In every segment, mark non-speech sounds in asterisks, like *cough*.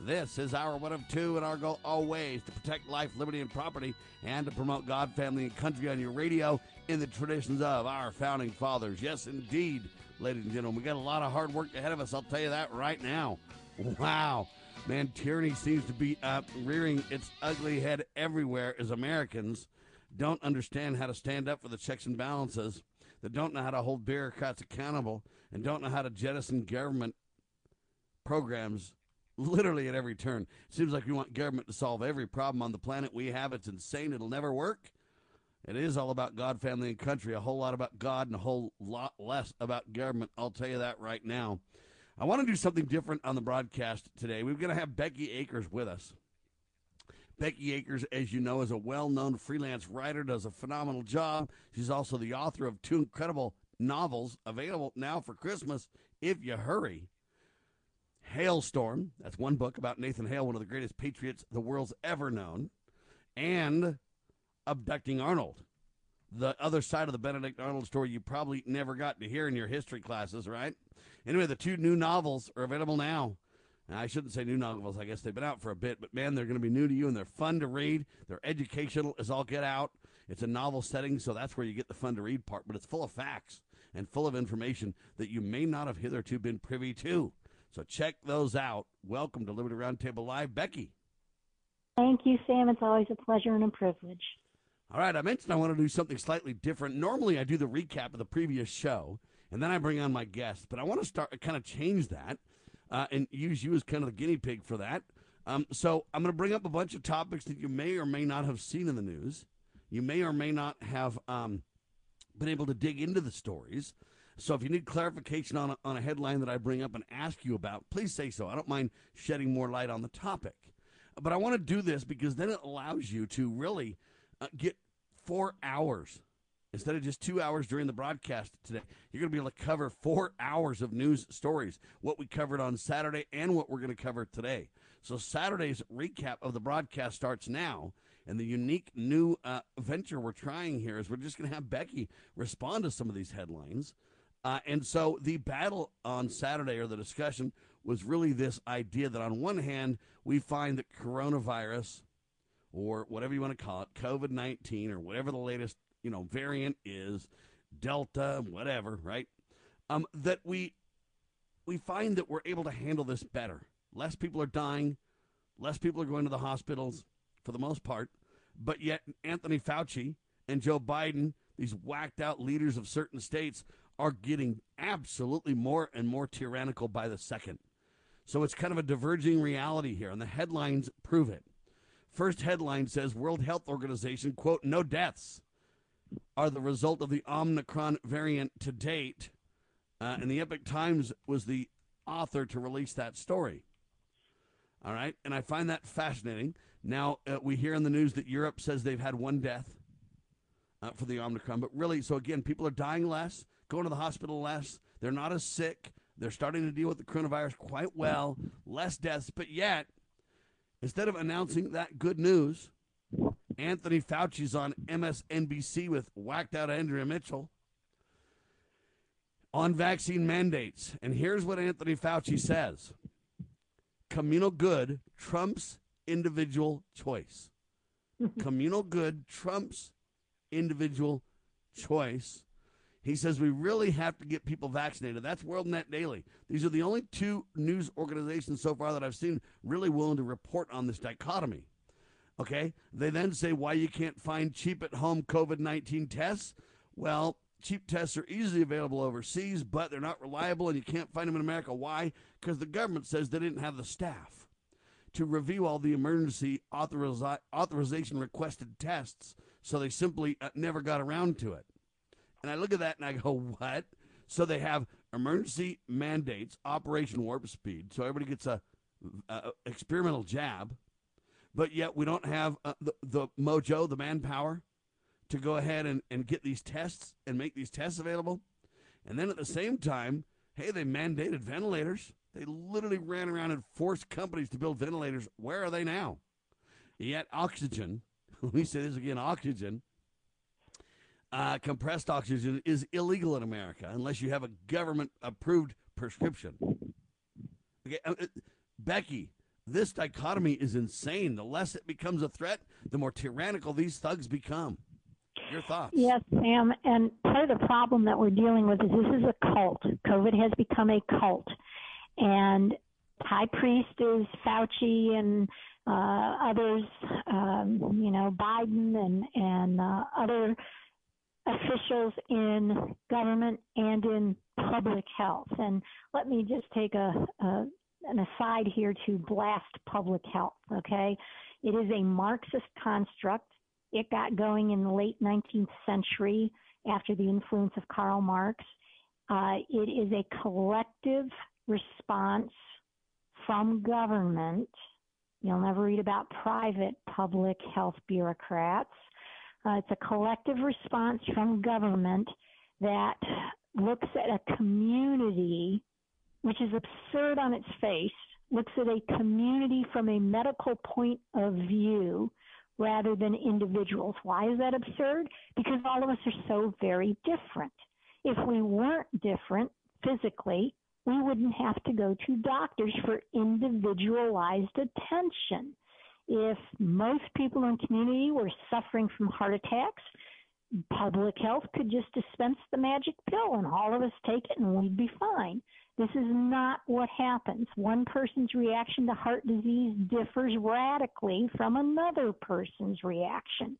This is our one of two, and our goal always to protect life, liberty, and property, and to promote God, family, and country on your radio in the traditions of our founding fathers. Yes, indeed, ladies and gentlemen, we got a lot of hard work ahead of us. I'll tell you that right now. Wow. Man, tyranny seems to be uh, rearing its ugly head everywhere as Americans don't understand how to stand up for the checks and balances, that don't know how to hold bureaucrats accountable, and don't know how to jettison government programs literally at every turn. Seems like we want government to solve every problem on the planet we have. It's insane. It'll never work. It is all about God, family, and country. A whole lot about God and a whole lot less about government. I'll tell you that right now. I want to do something different on the broadcast today. We're going to have Becky Akers with us. Becky Akers, as you know, is a well known freelance writer, does a phenomenal job. She's also the author of two incredible novels available now for Christmas if you hurry. Halestorm, that's one book about Nathan Hale, one of the greatest patriots the world's ever known, and Abducting Arnold, the other side of the Benedict Arnold story you probably never got to hear in your history classes, right? Anyway, the two new novels are available now. Now, I shouldn't say new novels. I guess they've been out for a bit, but man, they're going to be new to you and they're fun to read. They're educational as all get out. It's a novel setting, so that's where you get the fun to read part, but it's full of facts and full of information that you may not have hitherto been privy to. So check those out. Welcome to Liberty Roundtable Live, Becky. Thank you, Sam. It's always a pleasure and a privilege. All right, I mentioned I want to do something slightly different. Normally, I do the recap of the previous show, and then I bring on my guests. But I want to start kind of change that uh, and use you as kind of the guinea pig for that. Um, so I'm going to bring up a bunch of topics that you may or may not have seen in the news. You may or may not have um, been able to dig into the stories. So if you need clarification on a, on a headline that I bring up and ask you about, please say so. I don't mind shedding more light on the topic. But I want to do this because then it allows you to really uh, get four hours Instead of just two hours during the broadcast today, you're going to be able to cover four hours of news stories, what we covered on Saturday and what we're going to cover today. So, Saturday's recap of the broadcast starts now. And the unique new uh, venture we're trying here is we're just going to have Becky respond to some of these headlines. Uh, and so the battle on Saturday or the discussion was really this idea that on one hand, we find that coronavirus or whatever you want to call it, COVID 19 or whatever the latest you know variant is, Delta, whatever, right? Um, that we we find that we're able to handle this better. Less people are dying, less people are going to the hospitals for the most part, but yet Anthony Fauci and Joe Biden, these whacked out leaders of certain states, are getting absolutely more and more tyrannical by the second. So it's kind of a diverging reality here, and the headlines prove it. First headline says World Health Organization, quote, no deaths are the result of the Omicron variant to date. Uh, and the Epoch Times was the author to release that story. All right. And I find that fascinating. Now, uh, we hear in the news that Europe says they've had one death uh, for the Omicron. But really, so again, people are dying less, going to the hospital less. They're not as sick. They're starting to deal with the coronavirus quite well, less deaths. But yet, instead of announcing that good news, Anthony Fauci's on MSNBC with whacked out Andrea Mitchell on vaccine mandates. And here's what Anthony Fauci says communal good trumps individual choice. *laughs* communal good trumps individual choice. He says we really have to get people vaccinated. That's WorldNet Daily. These are the only two news organizations so far that I've seen really willing to report on this dichotomy. Okay. They then say why you can't find cheap at home COVID 19 tests. Well, cheap tests are easily available overseas, but they're not reliable and you can't find them in America. Why? Because the government says they didn't have the staff to review all the emergency authoriza- authorization requested tests, so they simply uh, never got around to it. And I look at that and I go, what? So they have emergency mandates, Operation Warp Speed, so everybody gets a, a experimental jab but yet we don't have uh, the, the mojo, the manpower to go ahead and, and get these tests and make these tests available. And then at the same time, hey, they mandated ventilators. They literally ran around and forced companies to build ventilators. Where are they now? Yet oxygen, *laughs* let me say this again oxygen, uh, compressed oxygen is illegal in America unless you have a government approved prescription. Okay, uh, uh, Becky, this dichotomy is insane. The less it becomes a threat, the more tyrannical these thugs become. Your thoughts? Yes, Sam. And part of the problem that we're dealing with is this is a cult. COVID has become a cult. And high priest is Fauci and uh, others, um, you know, Biden and, and uh, other officials in government and in public health. And let me just take a, a an aside here to blast public health, okay? It is a Marxist construct. It got going in the late 19th century after the influence of Karl Marx. Uh, it is a collective response from government. You'll never read about private public health bureaucrats. Uh, it's a collective response from government that looks at a community, which is absurd on its face, looks at a community from a medical point of view rather than individuals. Why is that absurd? Because all of us are so very different. If we weren't different physically, we wouldn't have to go to doctors for individualized attention if most people in community were suffering from heart attacks, public health could just dispense the magic pill and all of us take it and we'd be fine. This is not what happens. One person's reaction to heart disease differs radically from another person's reaction.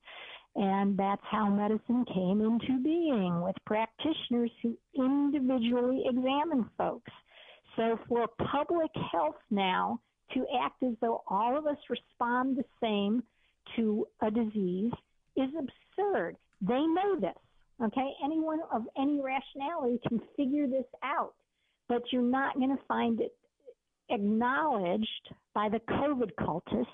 And that's how medicine came into being with practitioners who individually examine folks. So for public health now, to act as though all of us respond the same to a disease is absurd. They know this. Okay, anyone of any rationality can figure this out, but you're not going to find it acknowledged by the COVID cultists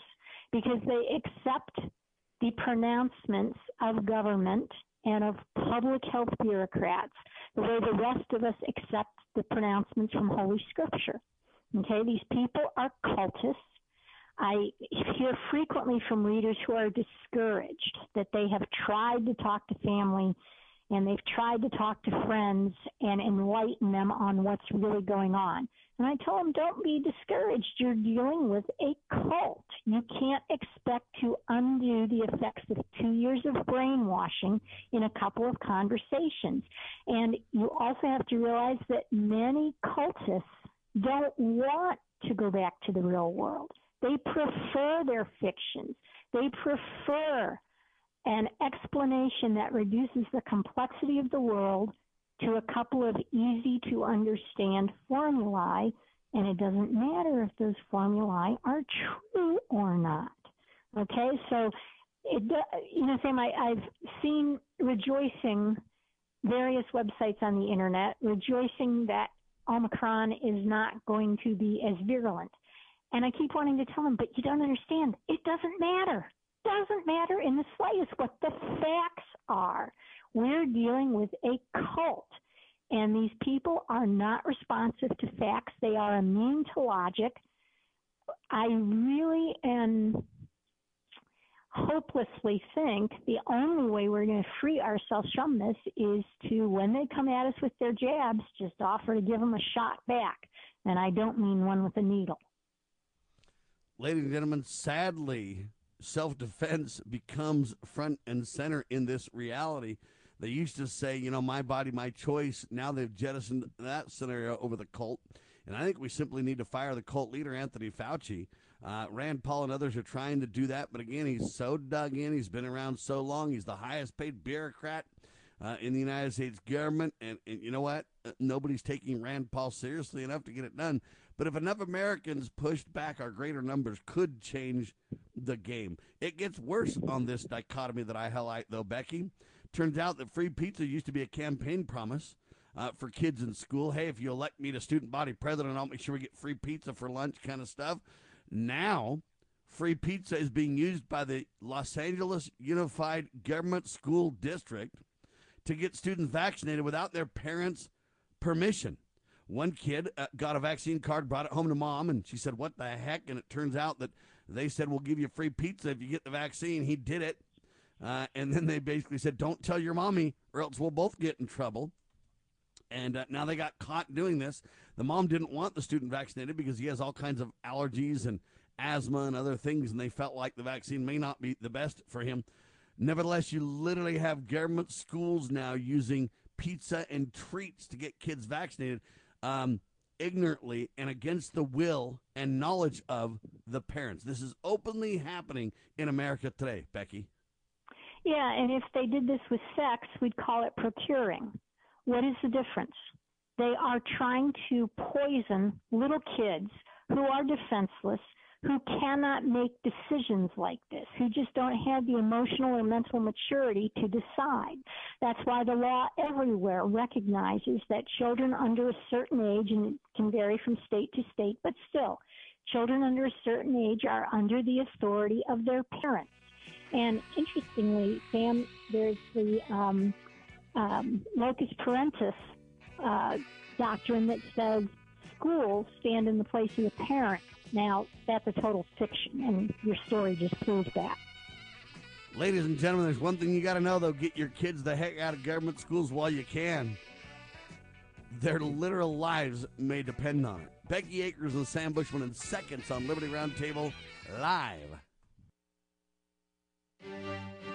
because they accept the pronouncements of government and of public health bureaucrats the way the rest of us accept the pronouncements from Holy Scripture. Okay, these people are cultists. I hear frequently from readers who are discouraged that they have tried to talk to family and they've tried to talk to friends and enlighten them on what's really going on. And I tell them, don't be discouraged. You're dealing with a cult. You can't expect to undo the effects of two years of brainwashing in a couple of conversations. And you also have to realize that many cultists don't want to go back to the real world. They prefer their fictions. They prefer an explanation that reduces the complexity of the world to a couple of easy to understand formulae, and it doesn't matter if those formulae are true or not. Okay, so it, you know, Sam, I, I've seen rejoicing various websites on the internet rejoicing that Omicron is not going to be as virulent. And I keep wanting to tell them, but you don't understand. It doesn't matter. Doesn't matter in the slightest what the facts are. We're dealing with a cult. And these people are not responsive to facts. They are immune to logic. I really am hopelessly think the only way we're going to free ourselves from this is to, when they come at us with their jabs, just offer to give them a shot back. And I don't mean one with a needle. Ladies and gentlemen, sadly, self defense becomes front and center in this reality. They used to say, you know, my body, my choice. Now they've jettisoned that scenario over the cult. And I think we simply need to fire the cult leader, Anthony Fauci. Uh, Rand Paul and others are trying to do that, but again, he's so dug in. He's been around so long. He's the highest paid bureaucrat uh, in the United States government. And, and you know what? Uh, nobody's taking Rand Paul seriously enough to get it done. But if enough Americans pushed back, our greater numbers could change the game. It gets worse on this dichotomy that I highlight, though, Becky. Turns out that free pizza used to be a campaign promise. Uh, for kids in school. Hey, if you elect me to student body president, I'll make sure we get free pizza for lunch, kind of stuff. Now, free pizza is being used by the Los Angeles Unified Government School District to get students vaccinated without their parents' permission. One kid uh, got a vaccine card, brought it home to mom, and she said, What the heck? And it turns out that they said, We'll give you free pizza if you get the vaccine. He did it. Uh, and then they basically said, Don't tell your mommy, or else we'll both get in trouble. And uh, now they got caught doing this. The mom didn't want the student vaccinated because he has all kinds of allergies and asthma and other things, and they felt like the vaccine may not be the best for him. Nevertheless, you literally have government schools now using pizza and treats to get kids vaccinated um, ignorantly and against the will and knowledge of the parents. This is openly happening in America today, Becky. Yeah, and if they did this with sex, we'd call it procuring. What is the difference? They are trying to poison little kids who are defenseless who cannot make decisions like this, who just don't have the emotional or mental maturity to decide. That's why the law everywhere recognizes that children under a certain age, and it can vary from state to state, but still, children under a certain age are under the authority of their parents. And interestingly, Sam, there's the um, um, locus parentis uh, doctrine that says schools stand in the place of the parent now, that's a total fiction, and your story just proves that. Ladies and gentlemen, there's one thing you got to know, though. Get your kids the heck out of government schools while you can. Their literal lives may depend on it. Becky Akers and Sam Bushman in seconds on Liberty Roundtable Live.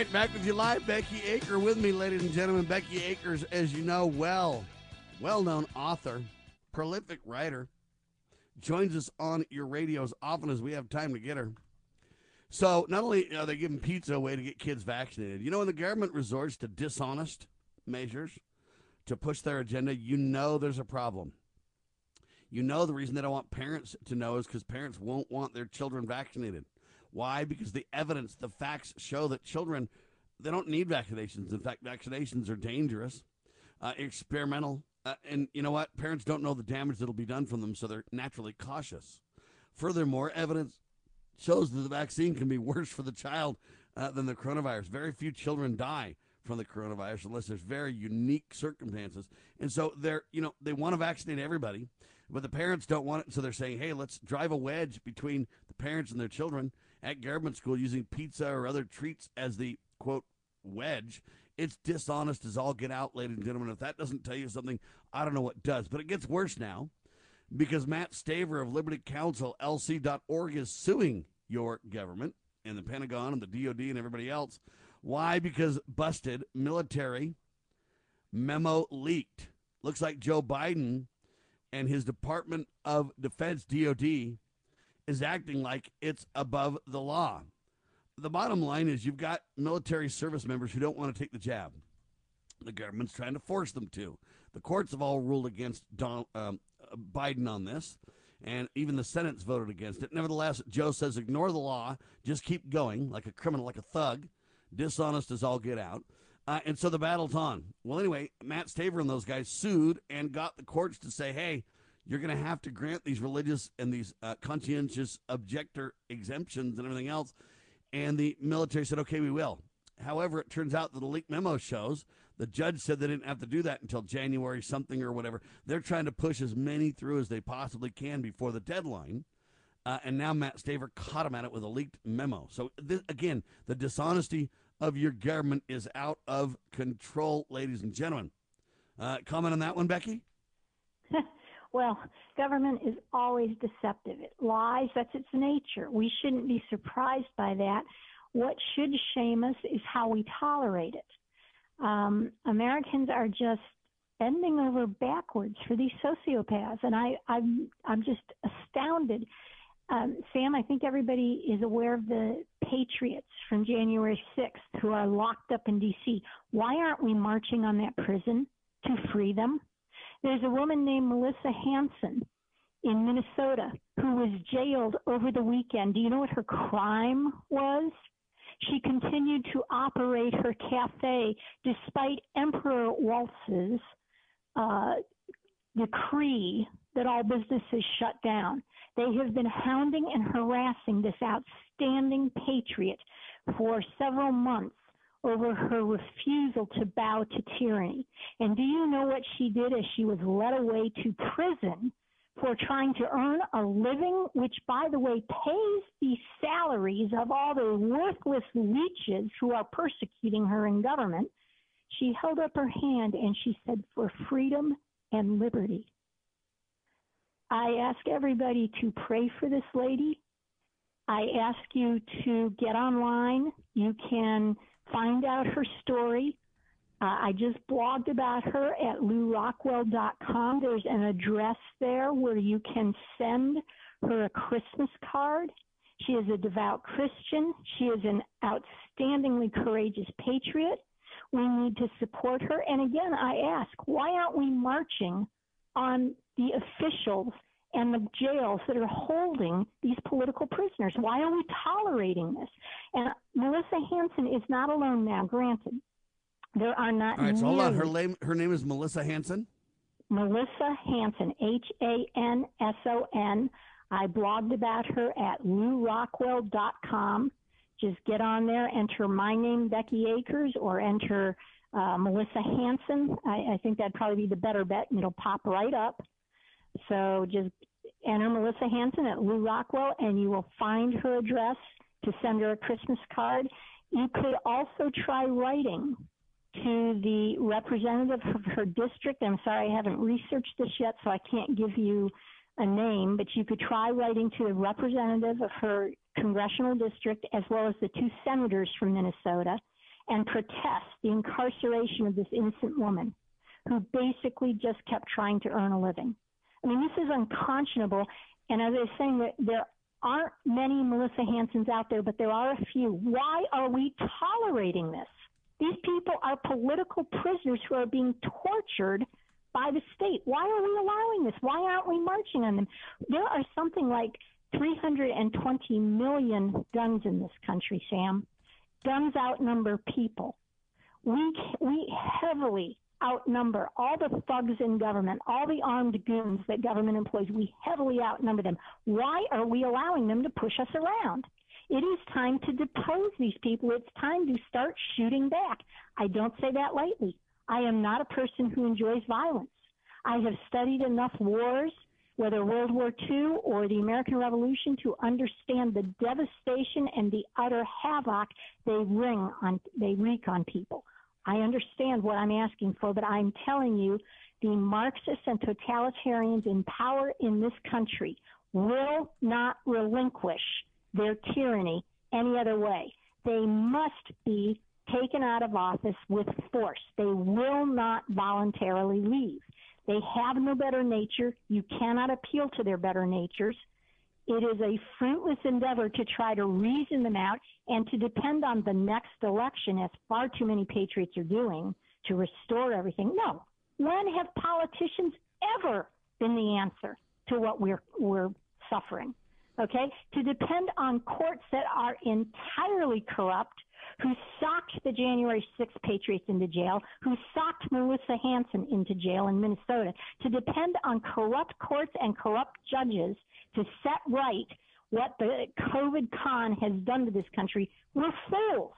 Right, back with you live. Becky Aker with me, ladies and gentlemen. Becky Akers, as you know, well, well known author, prolific writer, joins us on your radio as often as we have time to get her. So, not only are they giving pizza away to get kids vaccinated, you know, when the government resorts to dishonest measures to push their agenda, you know there's a problem. You know the reason they don't want parents to know is because parents won't want their children vaccinated. Why? Because the evidence, the facts show that children, they don't need vaccinations. In fact, vaccinations are dangerous, uh, experimental. Uh, and you know what? Parents don't know the damage that'll be done from them, so they're naturally cautious. Furthermore, evidence shows that the vaccine can be worse for the child uh, than the coronavirus. Very few children die from the coronavirus unless there's very unique circumstances. And so they're, you know, they want to vaccinate everybody, but the parents don't want it. So they're saying, hey, let's drive a wedge between the parents and their children at government school using pizza or other treats as the quote wedge. It's dishonest as all get out, ladies and gentlemen. If that doesn't tell you something, I don't know what does. But it gets worse now because Matt Staver of Liberty Counsel, LC.org, is suing your government and the Pentagon and the DOD and everybody else. Why? Because busted military memo leaked. Looks like Joe Biden and his Department of Defense, DOD, is acting like it's above the law. The bottom line is you've got military service members who don't want to take the jab. The government's trying to force them to. The courts have all ruled against Don, um, Biden on this, and even the Senate's voted against it. Nevertheless, Joe says ignore the law, just keep going like a criminal, like a thug, dishonest as all get out. Uh, and so the battle's on. Well, anyway, Matt Staver and those guys sued and got the courts to say, hey, you're going to have to grant these religious and these uh, conscientious objector exemptions and everything else. And the military said, okay, we will. However, it turns out that the leaked memo shows the judge said they didn't have to do that until January something or whatever. They're trying to push as many through as they possibly can before the deadline. Uh, and now Matt Staver caught him at it with a leaked memo. So, this, again, the dishonesty of your government is out of control, ladies and gentlemen. Uh, comment on that one, Becky? *laughs* well, government is always deceptive. It lies. That's its nature. We shouldn't be surprised by that. What should shame us is how we tolerate it um, Americans are just bending over backwards for these sociopaths, and I, I'm I'm just astounded. Um, Sam, I think everybody is aware of the patriots from January 6th who are locked up in D.C. Why aren't we marching on that prison to free them? There's a woman named Melissa Hanson in Minnesota who was jailed over the weekend. Do you know what her crime was? She continued to operate her cafe despite Emperor Walz's uh, decree that all businesses shut down. They have been hounding and harassing this outstanding patriot for several months over her refusal to bow to tyranny. And do you know what she did as she was led away to prison for trying to earn a living, which, by the way, pays the salaries of all the worthless leeches who are persecuting her in government, she held up her hand and she said, For freedom and liberty. I ask everybody to pray for this lady. I ask you to get online. You can find out her story. Uh, I just blogged about her at lewrockwell.com. There's an address there where you can send her a Christmas card. She is a devout Christian. She is an outstandingly courageous patriot. We need to support her. And again, I ask, why aren't we marching on the officials and the jails that are holding these political prisoners? Why are we tolerating this? And Melissa Hanson is not alone now, granted. There are not. All right, so hold on. Her name, her name is Melissa Hanson. Melissa Hanson, H A N S O N. I blogged about her at lewrockwell.com. Just get on there, enter my name, Becky Akers, or enter uh, Melissa Hanson. I, I think that'd probably be the better bet, and it'll pop right up. So just enter Melissa Hanson at Lew Rockwell, and you will find her address to send her a Christmas card. You could also try writing to the representative of her district. I'm sorry, I haven't researched this yet, so I can't give you a name, but you could try writing to the representative of her congressional district as well as the two senators from Minnesota and protest the incarceration of this innocent woman who basically just kept trying to earn a living. I mean, this is unconscionable. And as I was saying, there aren't many Melissa Hansons out there, but there are a few. Why are we tolerating this? These people are political prisoners who are being tortured by the state. Why are we allowing this? Why aren't we marching on them? There are something like 320 million guns in this country, Sam. Guns outnumber people. We we heavily outnumber all the thugs in government, all the armed goons that government employs. We heavily outnumber them. Why are we allowing them to push us around? It is time to depose these people. It's time to start shooting back. I don't say that lightly. I am not a person who enjoys violence. I have studied enough wars whether World War II or the American Revolution, to understand the devastation and the utter havoc they ring on they wreak on people. I understand what I'm asking for, but I'm telling you, the Marxists and totalitarians in power in this country will not relinquish their tyranny any other way. They must be taken out of office with force. They will not voluntarily leave. They have no better nature. You cannot appeal to their better natures. It is a fruitless endeavor to try to reason them out and to depend on the next election, as far too many patriots are doing, to restore everything. No. When have politicians ever been the answer to what we're, we're suffering? Okay? To depend on courts that are entirely corrupt who socked the January 6th Patriots into jail, who socked Melissa Hanson into jail in Minnesota, to depend on corrupt courts and corrupt judges to set right what the COVID con has done to this country, we're fools.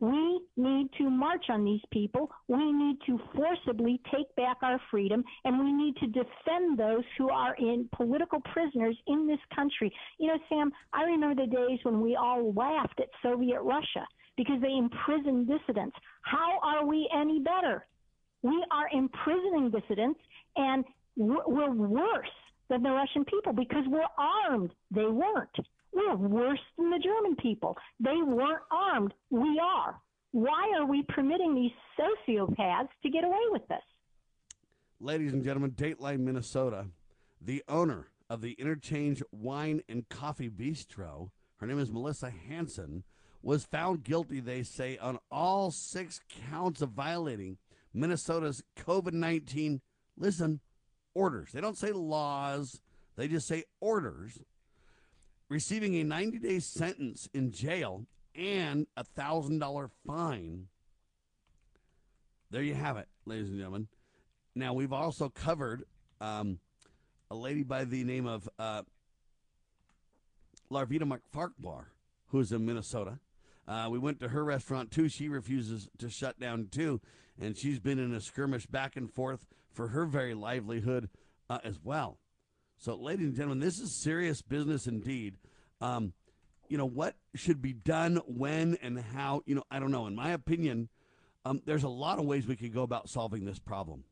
We need to march on these people. We need to forcibly take back our freedom, and we need to defend those who are in political prisoners in this country. You know, Sam, I remember the days when we all laughed at Soviet Russia because they imprisoned dissidents. How are we any better? We are imprisoning dissidents, and we're worse than the Russian people because we're armed. They weren't. We're worse than the German people. They weren't armed. We are. Why are we permitting these sociopaths to get away with this? Ladies and gentlemen, Dateline, Minnesota, the owner of the Interchange Wine and Coffee Bistro, her name is Melissa Hanson, was found guilty, they say, on all six counts of violating Minnesota's COVID 19, listen, orders. They don't say laws, they just say orders. Receiving a 90 day sentence in jail and a $1,000 fine. There you have it, ladies and gentlemen. Now, we've also covered um, a lady by the name of uh, Larvita McFarquhar, who's in Minnesota. Uh, we went to her restaurant too. She refuses to shut down too, and she's been in a skirmish back and forth for her very livelihood uh, as well. So, ladies and gentlemen, this is serious business indeed. Um, you know what should be done when and how? You know, I don't know. In my opinion, um, there's a lot of ways we could go about solving this problem.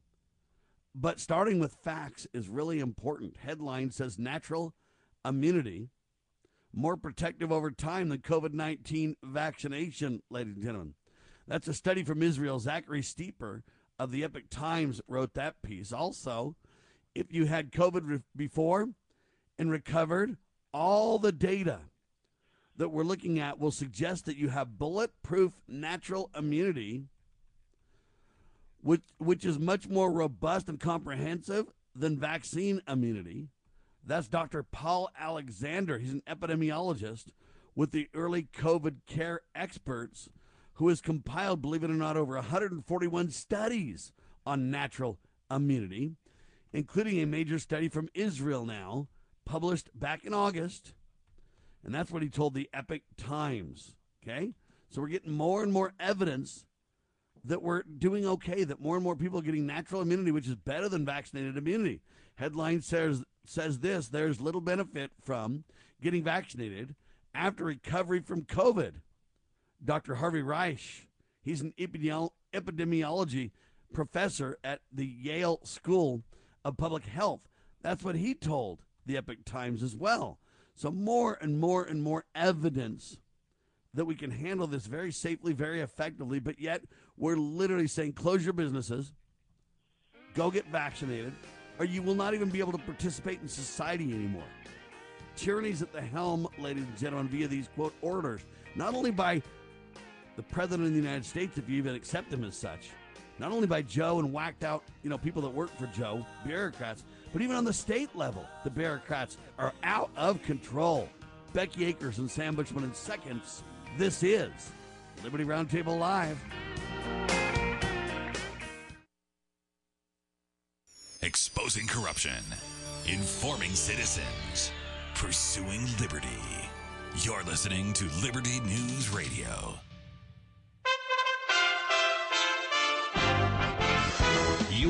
But starting with facts is really important. Headline says natural immunity more protective over time than COVID 19 vaccination, ladies and gentlemen. That's a study from Israel. Zachary Stieber of the Epoch Times wrote that piece. Also, if you had COVID re- before and recovered, all the data that we're looking at will suggest that you have bulletproof natural immunity, which, which is much more robust and comprehensive than vaccine immunity. That's Dr. Paul Alexander. He's an epidemiologist with the early COVID care experts who has compiled, believe it or not, over 141 studies on natural immunity, including a major study from Israel now, published back in August. And that's what he told the Epoch Times. Okay? So we're getting more and more evidence that we're doing okay, that more and more people are getting natural immunity, which is better than vaccinated immunity. Headline says says this there's little benefit from getting vaccinated after recovery from COVID. Dr. Harvey Risch, he's an epidemiology professor at the Yale School of Public Health. That's what he told the Epoch Times as well. So, more and more and more evidence that we can handle this very safely, very effectively, but yet we're literally saying close your businesses, go get vaccinated, or you will not even be able to participate in society anymore. Tyranny's at the helm, ladies and gentlemen, via these quote orders, not only by the President of the United States, if you even accept him as such, not only by Joe and whacked out, you know, people that work for Joe, bureaucrats, but even on the state level, the bureaucrats are out of control. Becky Akers and Sam Bushman in seconds. This is Liberty Roundtable Live. Exposing corruption, informing citizens, pursuing liberty. You're listening to Liberty News Radio.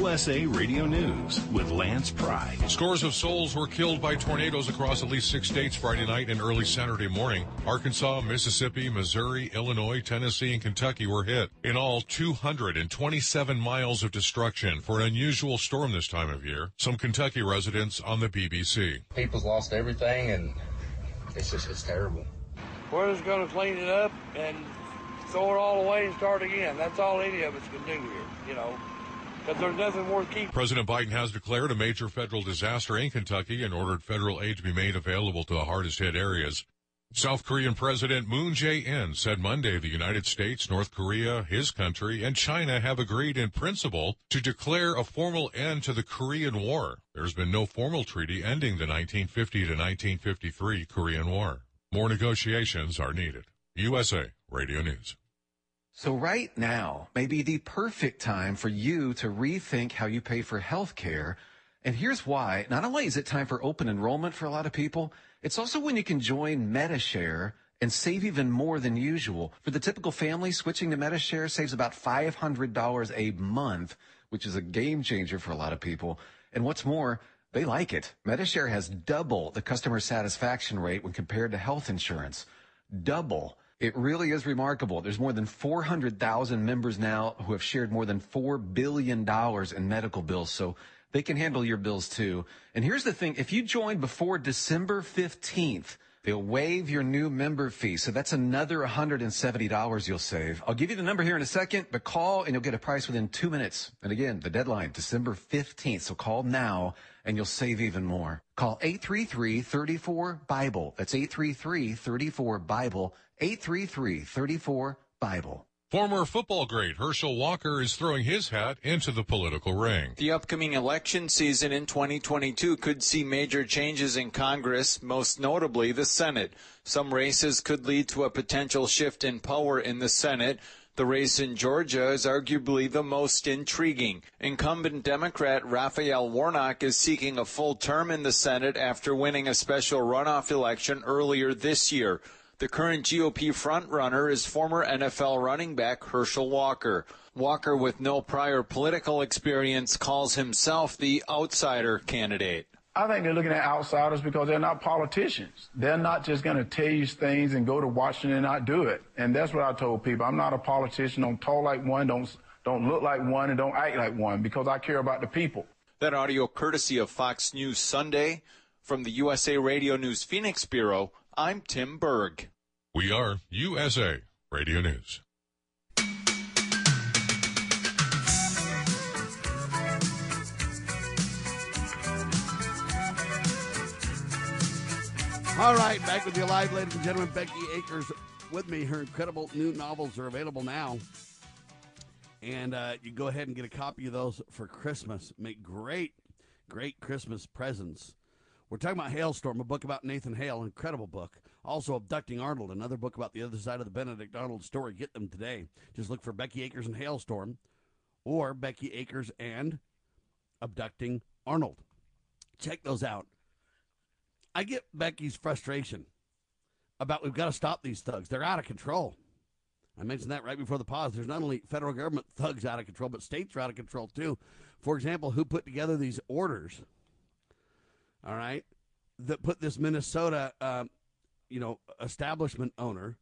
USA Radio News with Lance Pride. Scores of souls were killed by tornadoes across at least six states Friday night and early Saturday morning. Arkansas, Mississippi, Missouri, Illinois, Tennessee, and Kentucky were hit. In all, 227 miles of destruction for an unusual storm this time of year. Some Kentucky residents on the BBC. People's lost everything, and it's just it's terrible. We're just going to clean it up and throw it all away and start again. That's all any of us can do here, you know, because there's nothing worth keeping. President Biden has declared a major federal disaster in Kentucky and ordered federal aid to be made available to the hardest hit areas. South Korean President Moon Jae-in said Monday the United States, North Korea, his country, and China have agreed in principle to declare a formal end to the Korean War. There's been no formal treaty ending the 1950 to 1953 Korean War. More negotiations are needed. USA Radio News. So right now may be the perfect time for you to rethink how you pay for health care. And here's why. Not only is it time for open enrollment for a lot of people, it's also when you can join Medi-Share and save even more than usual. For the typical family, switching to Medi-Share saves about $500 a month, which is a game changer for a lot of people. And what's more, they like it. Medi-Share has double the customer satisfaction rate when compared to health insurance. Double. It really is remarkable. There's more than 400,000 members now who have shared more than $4 billion in medical bills. So they can handle your bills too. And here's the thing. If you join before December 15th, they'll waive your new member fee. So that's another $170 you'll save. I'll give you the number here in a second, but call and you'll get a price within two minutes. And again, the deadline, December 15th. So call now and you'll save even more. Call 833-34-BIBLE. That's 833-34-BIBLE. 833-34-BIBLE. Former football great Herschel Walker is throwing his hat into the political ring. The upcoming election season in 2022 could see major changes in Congress, most notably the Senate. Some races could lead to a potential shift in power in the Senate. The race in Georgia is arguably the most intriguing. Incumbent Democrat Raphael Warnock is seeking a full term in the Senate after winning a special runoff election earlier this year. The current GOP frontrunner is former NFL running back Herschel Walker. Walker, with no prior political experience, calls himself the outsider candidate. I think they're looking at outsiders because they're not politicians. They're not just going to tell you things and go to Washington and not do it. And that's what I told people. I'm not a politician. Don't talk like one. Don't don't look like one, and don't act like one because I care about the people. That audio courtesy of Fox News Sunday from the USA Radio News Phoenix Bureau. I'm Tim Berg. We are USA Radio News. All right, back with you live, ladies and gentlemen. Becky Akers with me. Her incredible new novels are available now. And uh, you go ahead and get a copy of those for Christmas. Make great, great Christmas presents. We're talking about Halestorm, a book about Nathan Hale, incredible book. Also, Abducting Arnold, another book about the other side of the Benedict Arnold story. Get them today. Just look for Becky Akers and Halestorm or Becky Akers and Abducting Arnold. Check those out. I get Becky's frustration about we've got to stop these thugs. They're out of control. I mentioned that right before the pause. There's not only federal government thugs out of control, but states are out of control too. For example, who put together these orders? All right, that put this Minnesota, uh, you know, establishment owner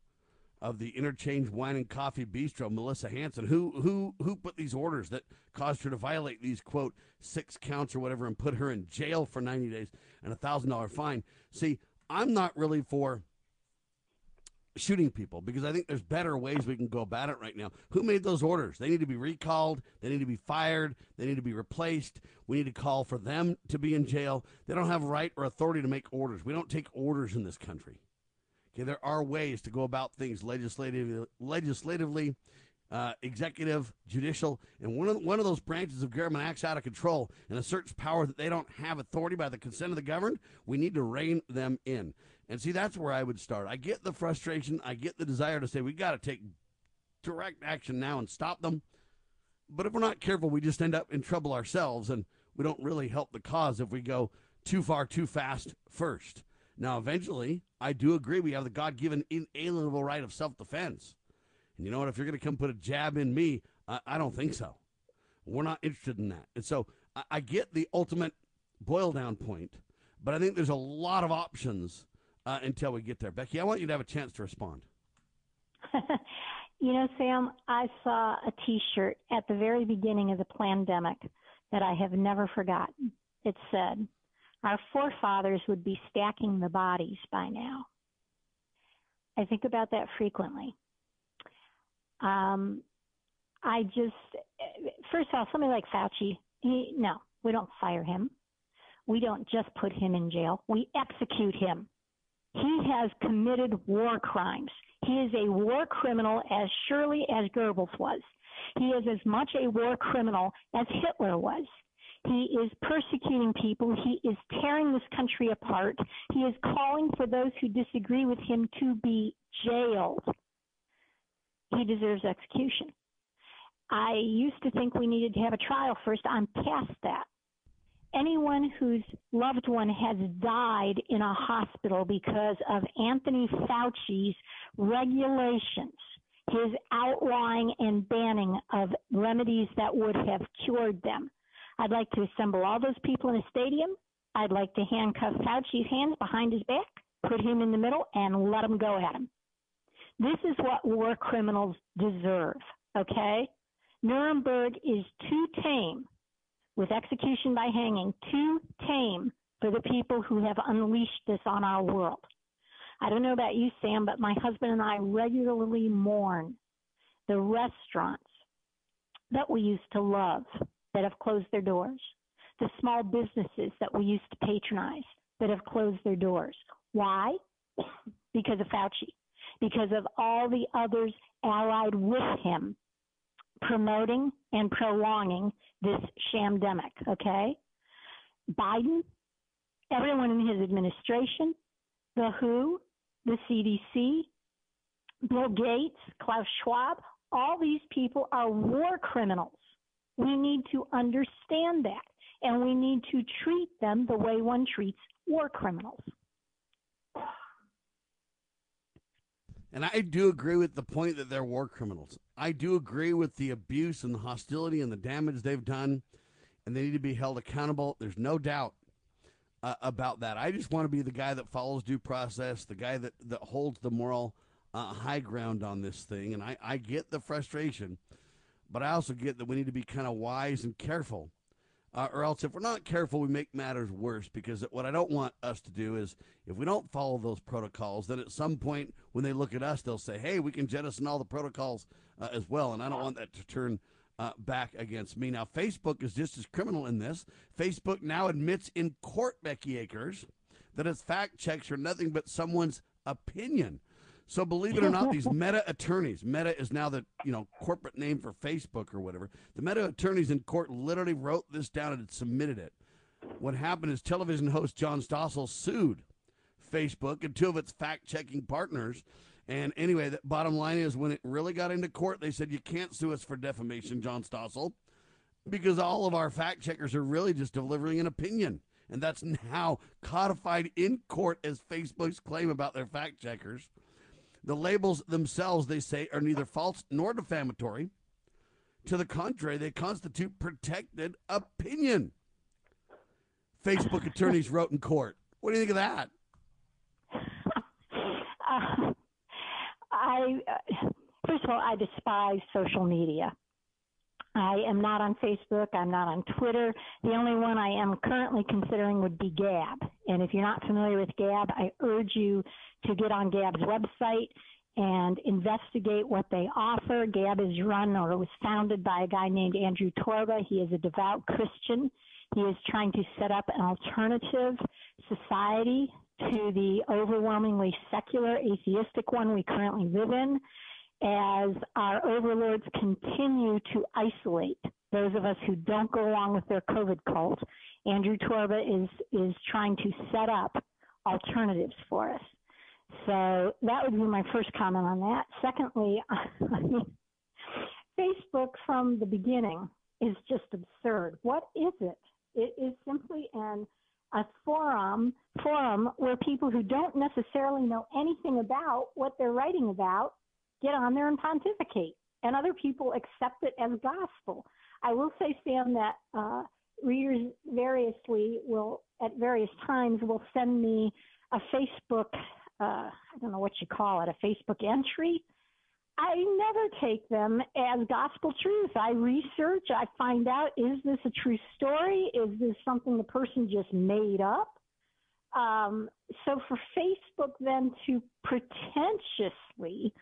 of the Interchange Wine and Coffee Bistro, Melissa Hanson, who who who put these orders that caused her to violate these quote six counts or whatever and put her in jail for 90 days and a thousand dollar fine. See, I'm not really for shooting people because I think there's better ways we can go about it right now. Who made those orders? They need to be recalled. They need to be fired. They need to be replaced. We need to call for them to be in jail. They don't have right or authority to make orders. We don't take orders in this country. Okay, there are ways to go about things legislatively, legislatively, uh, executive, judicial, and one of one of those branches of government acts out of control and asserts power that they don't have authority by the consent of the governed. We need to rein them in. And see, that's where I would start. I get the frustration. I get the desire to say we got to take direct action now and stop them. But if we're not careful, we just end up in trouble ourselves, and we don't really help the cause if we go too far too fast first. Now, eventually, I do agree we have the God given inalienable right of self defense. And you know what? If you're going to come put a jab in me, I, I don't think so. We're not interested in that. And so I, I get the ultimate boil down point, but I think there's a lot of options uh, until we get there. Becky, I want you to have a chance to respond. *laughs* you know, Sam, I saw a T-shirt at the very beginning of the pandemic that I have never forgotten. It said, "Our forefathers would be stacking the bodies by now." I think about that frequently. Um, I just, first of all, somebody like Fauci, he, no, we don't fire him. We don't just put him in jail. We execute him. He has committed war crimes. He is a war criminal as surely as Goebbels was. He is as much a war criminal as Hitler was. He is persecuting people. He is tearing this country apart. He is calling for those who disagree with him to be jailed. He deserves execution. I used to think we needed to have a trial first. I'm past that. Anyone whose loved one has died in a hospital because of Anthony Fauci's regulations, his outlawing and banning of remedies that would have cured them. I'd like to assemble all those people in a stadium. I'd like to handcuff Fauci's hands behind his back, put him in the middle, and let him go at him. This is what war criminals deserve, okay? Nuremberg is too tame, with execution by hanging, too tame for the people who have unleashed this on our world. I don't know about you, Sam, but my husband and I regularly mourn the restaurants that we used to love that have closed their doors, the small businesses that we used to patronize that have closed their doors. Why? *coughs* because of Fauci, because of all the others allied with him promoting and prolonging this shamdemic, okay? Biden, everyone in his administration, the WHO, the CDC, Bill Gates, Klaus Schwab, all these people are war criminals. We need to understand that, and we need to treat them the way one treats war criminals. And I do agree with the point that they're war criminals. I do agree with the abuse and the hostility and the damage they've done, and they need to be held accountable. There's no doubt uh, about that. I just want to be the guy that follows due process, the guy that, that holds the moral uh, high ground on this thing. And I, I get the frustration, but I also get that we need to be kind of wise and careful uh, or else if we're not careful, we make matters worse. Because what I don't want us to do is, if we don't follow those protocols, then at some point when they look at us, they'll say, "Hey, we can jettison all the protocols uh, as well," and I don't want that to turn. Uh, back against me. Now, Facebook is just as criminal in this. Facebook now admits in court, Becky Akers, that its fact checks are nothing but someone's opinion. So believe it or not, these *laughs* Meta attorneys, Meta is now the you know corporate name for Facebook or whatever. The Meta attorneys in court literally wrote this down and submitted it. What happened is television host John Stossel sued Facebook and two of its fact-checking partners. And anyway, the bottom line is when it really got into court, they said you can't sue us for defamation, John Stossel, because all of our fact checkers are really just delivering an opinion. And that's *laughs* now codified in court as Facebook's claim about their fact checkers. The labels themselves, they say, are neither false nor defamatory. To the contrary, they constitute protected opinion. Facebook attorneys wrote in court. What do you think of that? Uh, *laughs* I uh, first of all, I despise social media. I am not on Facebook. I'm not on Twitter. The only one I am currently considering would be Gab. And if you're not familiar with Gab, I urge you to get on Gab's website and investigate what they offer. Gab is run or was founded by a guy named Andrew Torba. He is a devout Christian. He is trying to set up an alternative society to the overwhelmingly secular, atheistic one we currently live in as our overlords continue to isolate those of us who don't go along with their COVID cult. Andrew Torba is, is trying to set up alternatives for us. So that would be my first comment on that. Secondly, *laughs* Facebook from the beginning is just absurd. What is it? It is simply an a forum forum where people who don't necessarily know anything about what they're writing about get on there and pontificate. and other people accept it as gospel. I will say, Sam, that uh, readers variously will, at various times, will send me a Facebook, uh, I don't know what you call it, a Facebook entry. I never take them as gospel truth. I research, I find out is this a true story? Is this something the person just made up? Um, so for Facebook then to pretentiously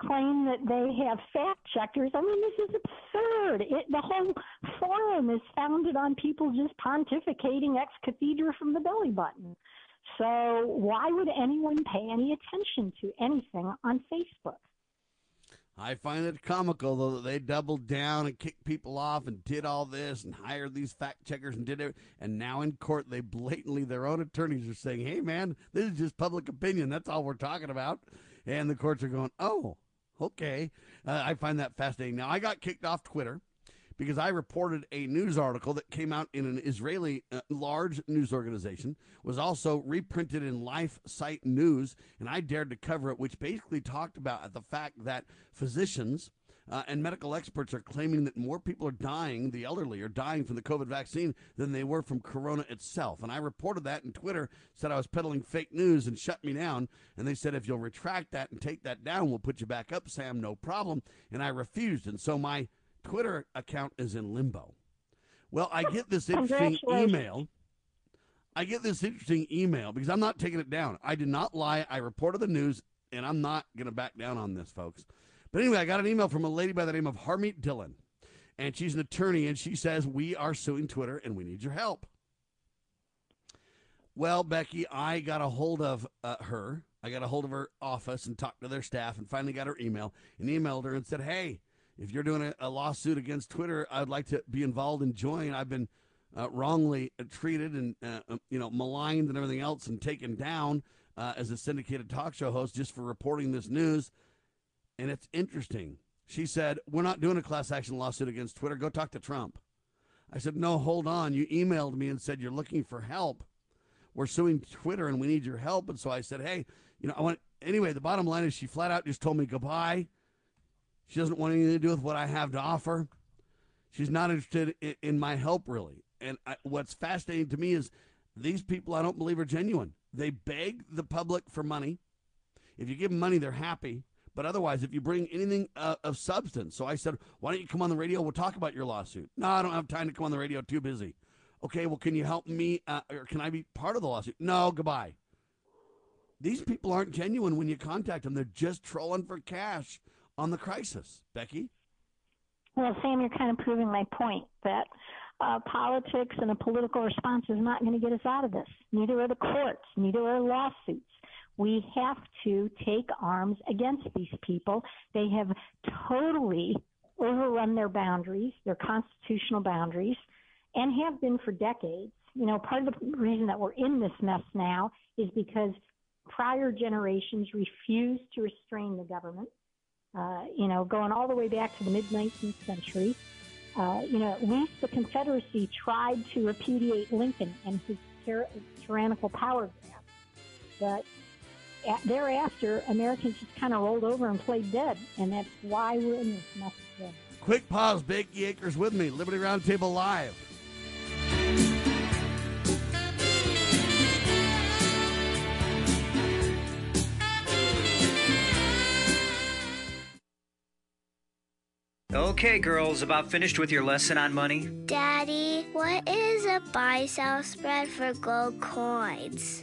claim that they have fact checkers, I mean, this is absurd. It, the whole forum is founded on people just pontificating ex cathedra from the belly button. So why would anyone pay any attention to anything on Facebook? I find it comical though that they doubled down and kicked people off and did all this and hired these fact checkers and did it. And now in court, they blatantly their own attorneys are saying, "Hey, man, this is just public opinion. That's all we're talking about." And the courts are going, "Oh, okay." Uh, I find that fascinating. Now I got kicked off Twitter because I reported a news article that came out in an Israeli uh, large news organization, was also reprinted in Life Site News, and I dared to cover it, which basically talked about the fact that physicians uh, and medical experts are claiming that more people are dying, the elderly are dying from the COVID vaccine than they were from corona itself. And I reported that, and Twitter said I was peddling fake news and shut me down. And they said, if you'll retract that and take that down, we'll put you back up, Sam, no problem. And I refused. And so my Twitter account is in limbo. Well, I get this interesting email. I get this interesting email because I'm not taking it down. I did not lie. I reported the news, and I'm not going to back down on this, folks. But anyway, I got an email from a lady by the name of Harmeet Dhillon, and she's an attorney, and she says, We are suing Twitter, and we need your help. Well, Becky, I got a hold of uh, her. I got a hold of her office and talked to their staff, and finally got her email and emailed her and said, Hey, if you're doing a, a, lawsuit against Twitter, I'd like to be involved and join. I've been uh, wrongly treated and uh, um, you know maligned and everything else and taken down uh, as a syndicated talk show host just for reporting this news. And it's interesting. She said, "We're not doing a class action lawsuit against Twitter. Go talk to Trump." I said, "No, hold on. You emailed me and said you're looking for help. We're suing Twitter and we need your help." And so I said, "Hey, you know, I want." Anyway, the bottom line is she flat out just told me goodbye she doesn't want anything to do with what I have to offer. She's not interested in, in my help, really. And I, what's fascinating to me is these people I don't believe are genuine. They beg the public for money. If you give them money, they're happy. But otherwise, if you bring anything uh, of substance, so I said, why don't you come on the radio? We'll talk about your lawsuit. No, I don't have time to come on the radio. Too busy. Okay, well, can you help me? Uh, or can I be part of the lawsuit? No, goodbye. These people aren't genuine when you contact them. They're just trolling for cash on the crisis. Becky? Well, Sam, you're kind of proving my point that uh, politics and a political response is not going to get us out of this. Neither are the courts, neither are lawsuits. We have to take arms against these people. They have totally overrun their boundaries, their constitutional boundaries, and have been for decades. You know, part of the reason that we're in this mess now is because prior generations refused to restrain the government uh, you know, going all the way back to the mid 19th century. Uh, you know, at least the Confederacy tried to repudiate Lincoln and his tyr- tyrannical power grab. But thereafter, Americans just kind of rolled over and played dead, and that's why we're in this mess today. Quick pause. Becky Akers with me, Liberty Roundtable Live. Okay, girls, about finished with your lesson on money? Daddy, what is a buy sell spread for gold coins?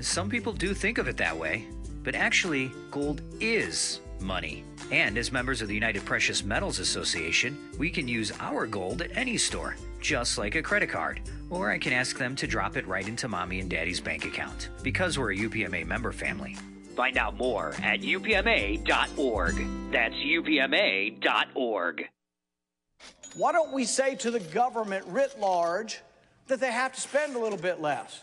Some people do think of it that way, but actually, gold is money. And as members of the United Precious Metals Association, we can use our gold at any store just like a credit card. Or I can ask them to drop it right into mommy and daddy's bank account because we're a UPMA member family. Find out more at upma.org. That's upma.org. Why don't we say to the government writ large that they have to spend a little bit less?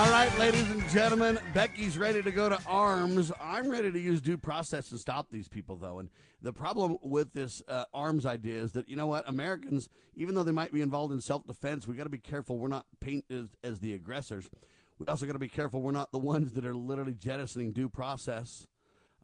All right, ladies and gentlemen, Becky's ready to go to arms. I'm ready to use due process to stop these people, though. And the problem with this uh, arms idea is that, you know what, Americans, even though they might be involved in self defense, we got to be careful we're not painted as, as the aggressors. We also got to be careful we're not the ones that are literally jettisoning due process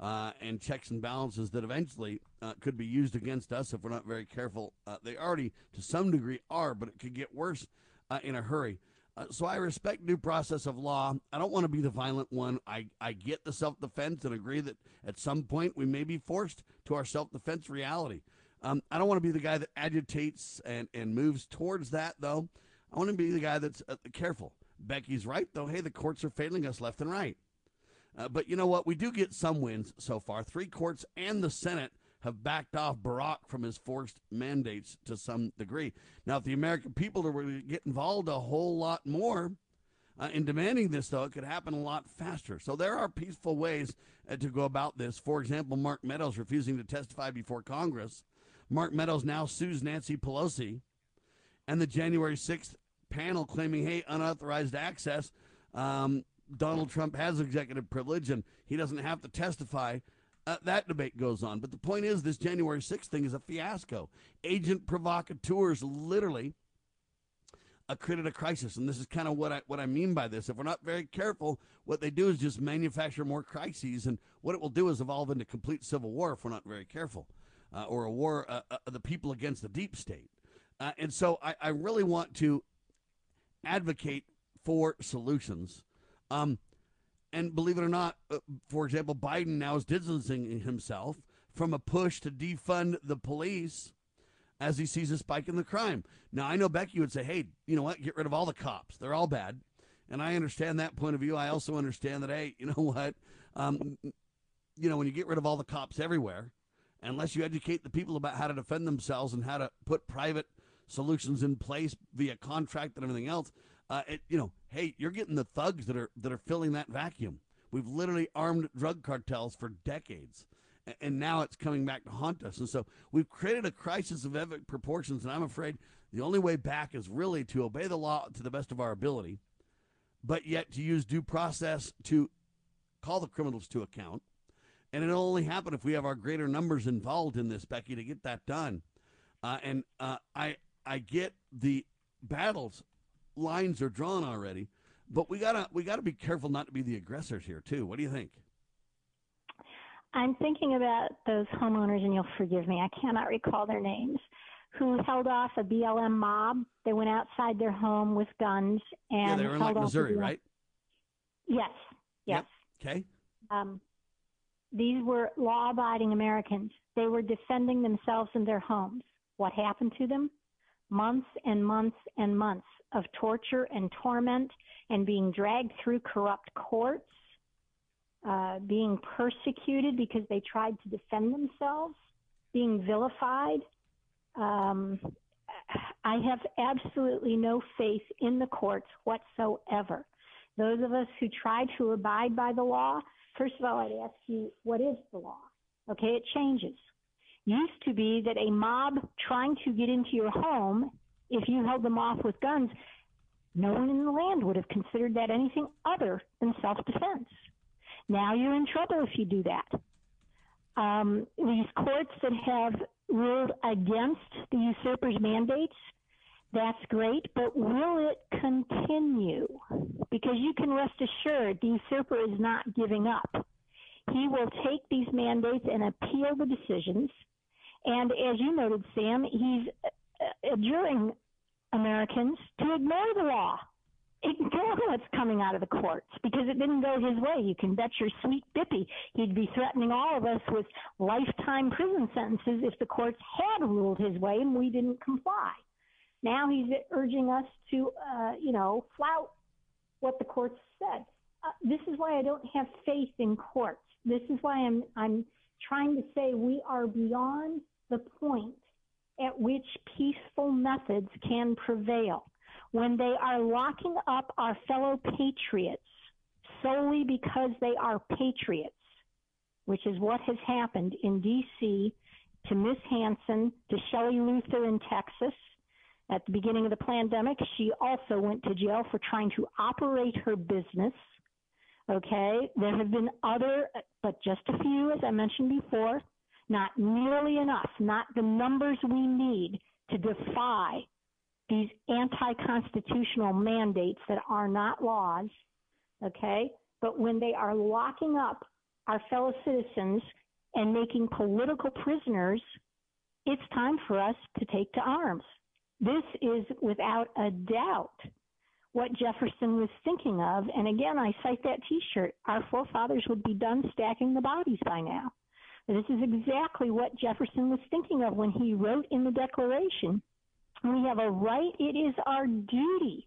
uh, and checks and balances that eventually uh, could be used against us if we're not very careful. Uh, they already, to some degree, are, but it could get worse uh, in a hurry. Uh, so I respect due process of law. I don't want to be the violent one. I, I get the self defense and agree that at some point we may be forced to our self defense reality. Um, I don't want to be the guy that agitates and, and moves towards that, though. I want to be the guy that's uh, careful. Becky's right, though. Hey, the courts are failing us left and right. Uh, but you know what? We do get some wins so far. Three courts and the Senate have backed off Barack from his forced mandates to some degree. Now, if the American people were to get involved a whole lot more uh, in demanding this, though, it could happen a lot faster. So there are peaceful ways uh, to go about this. For example, Mark Meadows refusing to testify before Congress. Mark Meadows now sues Nancy Pelosi, and the January 6th panel claiming, hey, unauthorized access. Um, Donald Trump has executive privilege and he doesn't have to testify uh, that debate goes on. But the point is, this January 6th thing is a fiasco. Agent provocateurs literally created a crisis, and this is kind of what I what I mean by this. If we're not very careful, what they do is just manufacture more crises, and what it will do is evolve into complete civil war if we're not very careful, uh, or a war uh, uh the people against the deep state. Uh, and so I, I, really want to advocate for solutions. Um, and believe it or not, uh, for example, Biden now is distancing himself from a push to defund the police as he sees a spike in the crime. Now, I know Becky would say, hey, you know what? Get rid of all the cops. They're all bad. And I understand that point of view. I also understand that, hey, you know *laughs* what? Um, you know, when you get rid of all the cops everywhere, unless you educate the people about how to defend themselves and how to put private solutions in place via contract and everything else, uh, it, you know, hey, you're getting the thugs that are that are filling that vacuum. We've literally armed drug cartels for decades, and now it's coming back to haunt us. And so we've created a crisis of epic proportions, and I'm afraid the only way back is really to obey the law to the best of our ability, but yet to use due process to call the criminals to account. And it'll only happen if we have our greater numbers involved in this, Becky, to get that done. Uh, and uh, I I get the battles lines are drawn already. But we gotta we gotta be careful not to be the aggressors here too. What do you think? I'm thinking about those homeowners, and you'll forgive me, I cannot recall their names, who held off a BLM mob. They went outside their home with guns and yeah, they were in like Missouri, right? Yes. Yes. Yep. Okay. Um, these were law-abiding Americans. They were defending themselves in their homes. What happened to them? Months and months and months of torture and torment and being dragged through corrupt courts, uh, being persecuted because they tried to defend themselves, being vilified. Um, I have absolutely no faith in the courts whatsoever. Those of us who try to abide by the law, first of all, I'd ask you, what is the law? Okay, it changes. Used to be that a mob trying to get into your home if you held them off with guns, no one in the land would have considered that anything other than self defense. Now you're in trouble if you do that. um, these courts that have ruled against the usurper's mandates, that's great, but will it continue? Because you can rest assured the usurper is not giving up. He will take these mandates and appeal the decisions. And as you noted, Sam, he's adjuring Americans to ignore the law ignore what's coming out of the courts because it didn't go his way. You can bet your sweet bippy he'd be threatening all of us with lifetime prison sentences if the courts had ruled his way and we didn't comply. Now he's urging us to, uh, you know, flout what the courts said. Uh, this is why I don't have faith in courts. This is why I'm I'm trying to say we are beyond the point at which peaceful methods can prevail when they are locking up our fellow patriots solely because they are patriots, which is what has happened in D.C. to Miss Hanson, to Shelley Luther in Texas. At the beginning of the pandemic, she also went to jail for trying to operate her business. Okay, there have been other, but just a few, as I mentioned before, not nearly enough, not the numbers we need to defy these anti-constitutional mandates that are not laws, okay? But when they are locking up our fellow citizens and making political prisoners, it's time for us to take to arms. This is without a doubt what Jefferson was thinking of. And again, I cite that t shirt. Our forefathers would be done stacking the bodies by now. This is exactly what Jefferson was thinking of when he wrote in the Declaration we have a right, it is our duty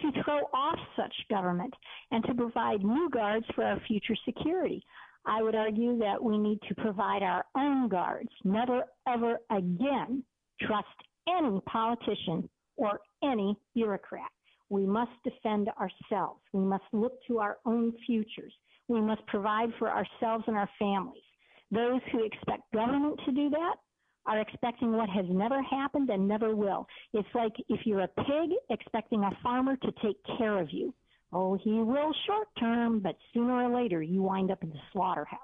to throw off such government and to provide new guards for our future security. I would argue that we need to provide our own guards. Never, ever again trust any politician or any bureaucrat. We must defend ourselves. We must look to our own futures. We must provide for ourselves and our families. Those who expect government to do that are expecting what has never happened and never will. It's like if you're a pig expecting a farmer to take care of you. Oh, he will short term, but sooner or later you wind up in the slaughterhouse.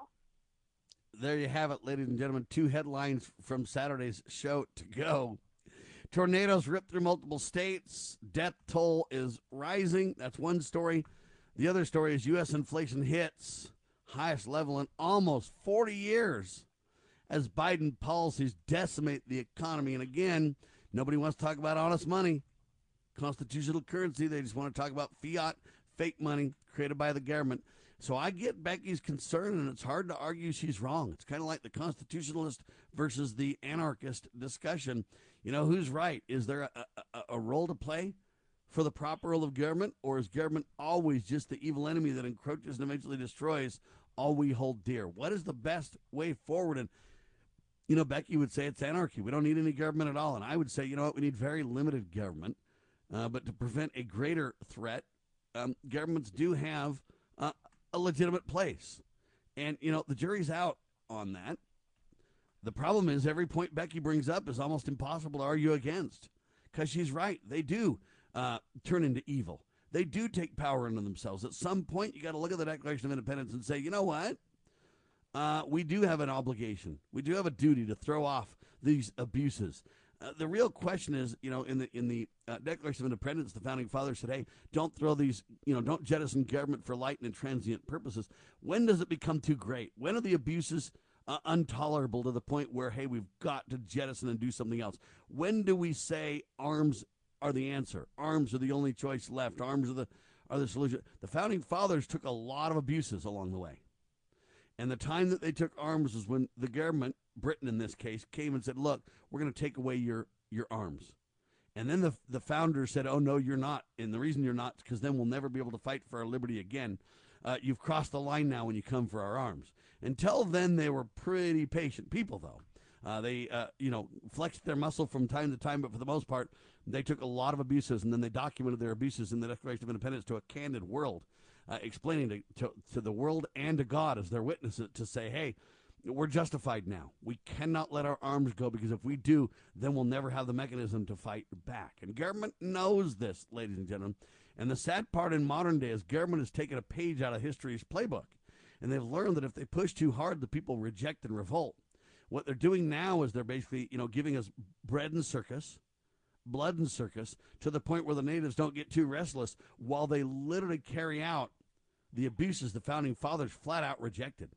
There you have it, ladies and gentlemen. Two headlines from Saturday's show to go. Tornadoes rip through multiple states. Death toll is rising. That's one story. The other story is U.S. inflation hits highest level in almost 40 years as Biden policies decimate the economy. And again, nobody wants to talk about honest money, constitutional currency. They just want to talk about fiat, fake money created by the government. So I get Becky's concern, and it's hard to argue she's wrong. It's kind of like the constitutionalist versus the anarchist discussion. You know, who's right? Is there a, a, a role to play for the proper role of government, or is government always just the evil enemy that encroaches and eventually destroys all we hold dear? What is the best way forward? And you know, Becky would say it's anarchy. We don't need any government at all. And I would say, you know what, we need very limited government. Uh, but to prevent a greater threat, um, governments do have uh, a legitimate place. And, you know, the jury's out on that. The problem is every point Becky brings up is almost impossible to argue against because she's right. They do uh, turn into evil. They do take power into themselves. At some point, you got to look at the Declaration of Independence and say, you know what? uh, we do have an obligation. We do have a duty to throw off these abuses. Uh, the real question is, you know, in the in the uh, Declaration of Independence, the founding fathers said, "Hey, don't throw these, you know, don't jettison government for light and transient purposes." When does it become too great? When are the abuses uh, intolerable to the point where, hey, we've got to jettison and do something else? When do we say arms are the answer? Arms are the only choice left. Arms are the are the solution. The founding fathers took a lot of abuses along the way. And the time that they took arms was when the government, Britain in this case, came and said, "Look, we're going to take away your your arms." And then the the founders said, "Oh no, you're not." And the reason you're not because then we'll never be able to fight for our liberty again. Uh, you've crossed the line now when you come for our arms. Until then, they were pretty patient people, though. Uh, they, uh, you know, flexed their muscle from time to time, but for the most part, they took a lot of abuses, and then they documented their abuses in the Declaration of Independence to a candid world uh, explaining to, to, to the world and to God as their witnesses to say, hey, we're justified now. We cannot let our arms go because if we do, then we'll never have the mechanism to fight back. And government knows this, ladies and gentlemen. And the sad part in modern day is government has taken a page out of history's playbook. And they've learned that if they push too hard, the people reject and revolt. What they're doing now is they're basically, you know, giving us bread and circus, blood and circus, to the point where the natives don't get too restless while they literally carry out the abuses the founding fathers flat out rejected.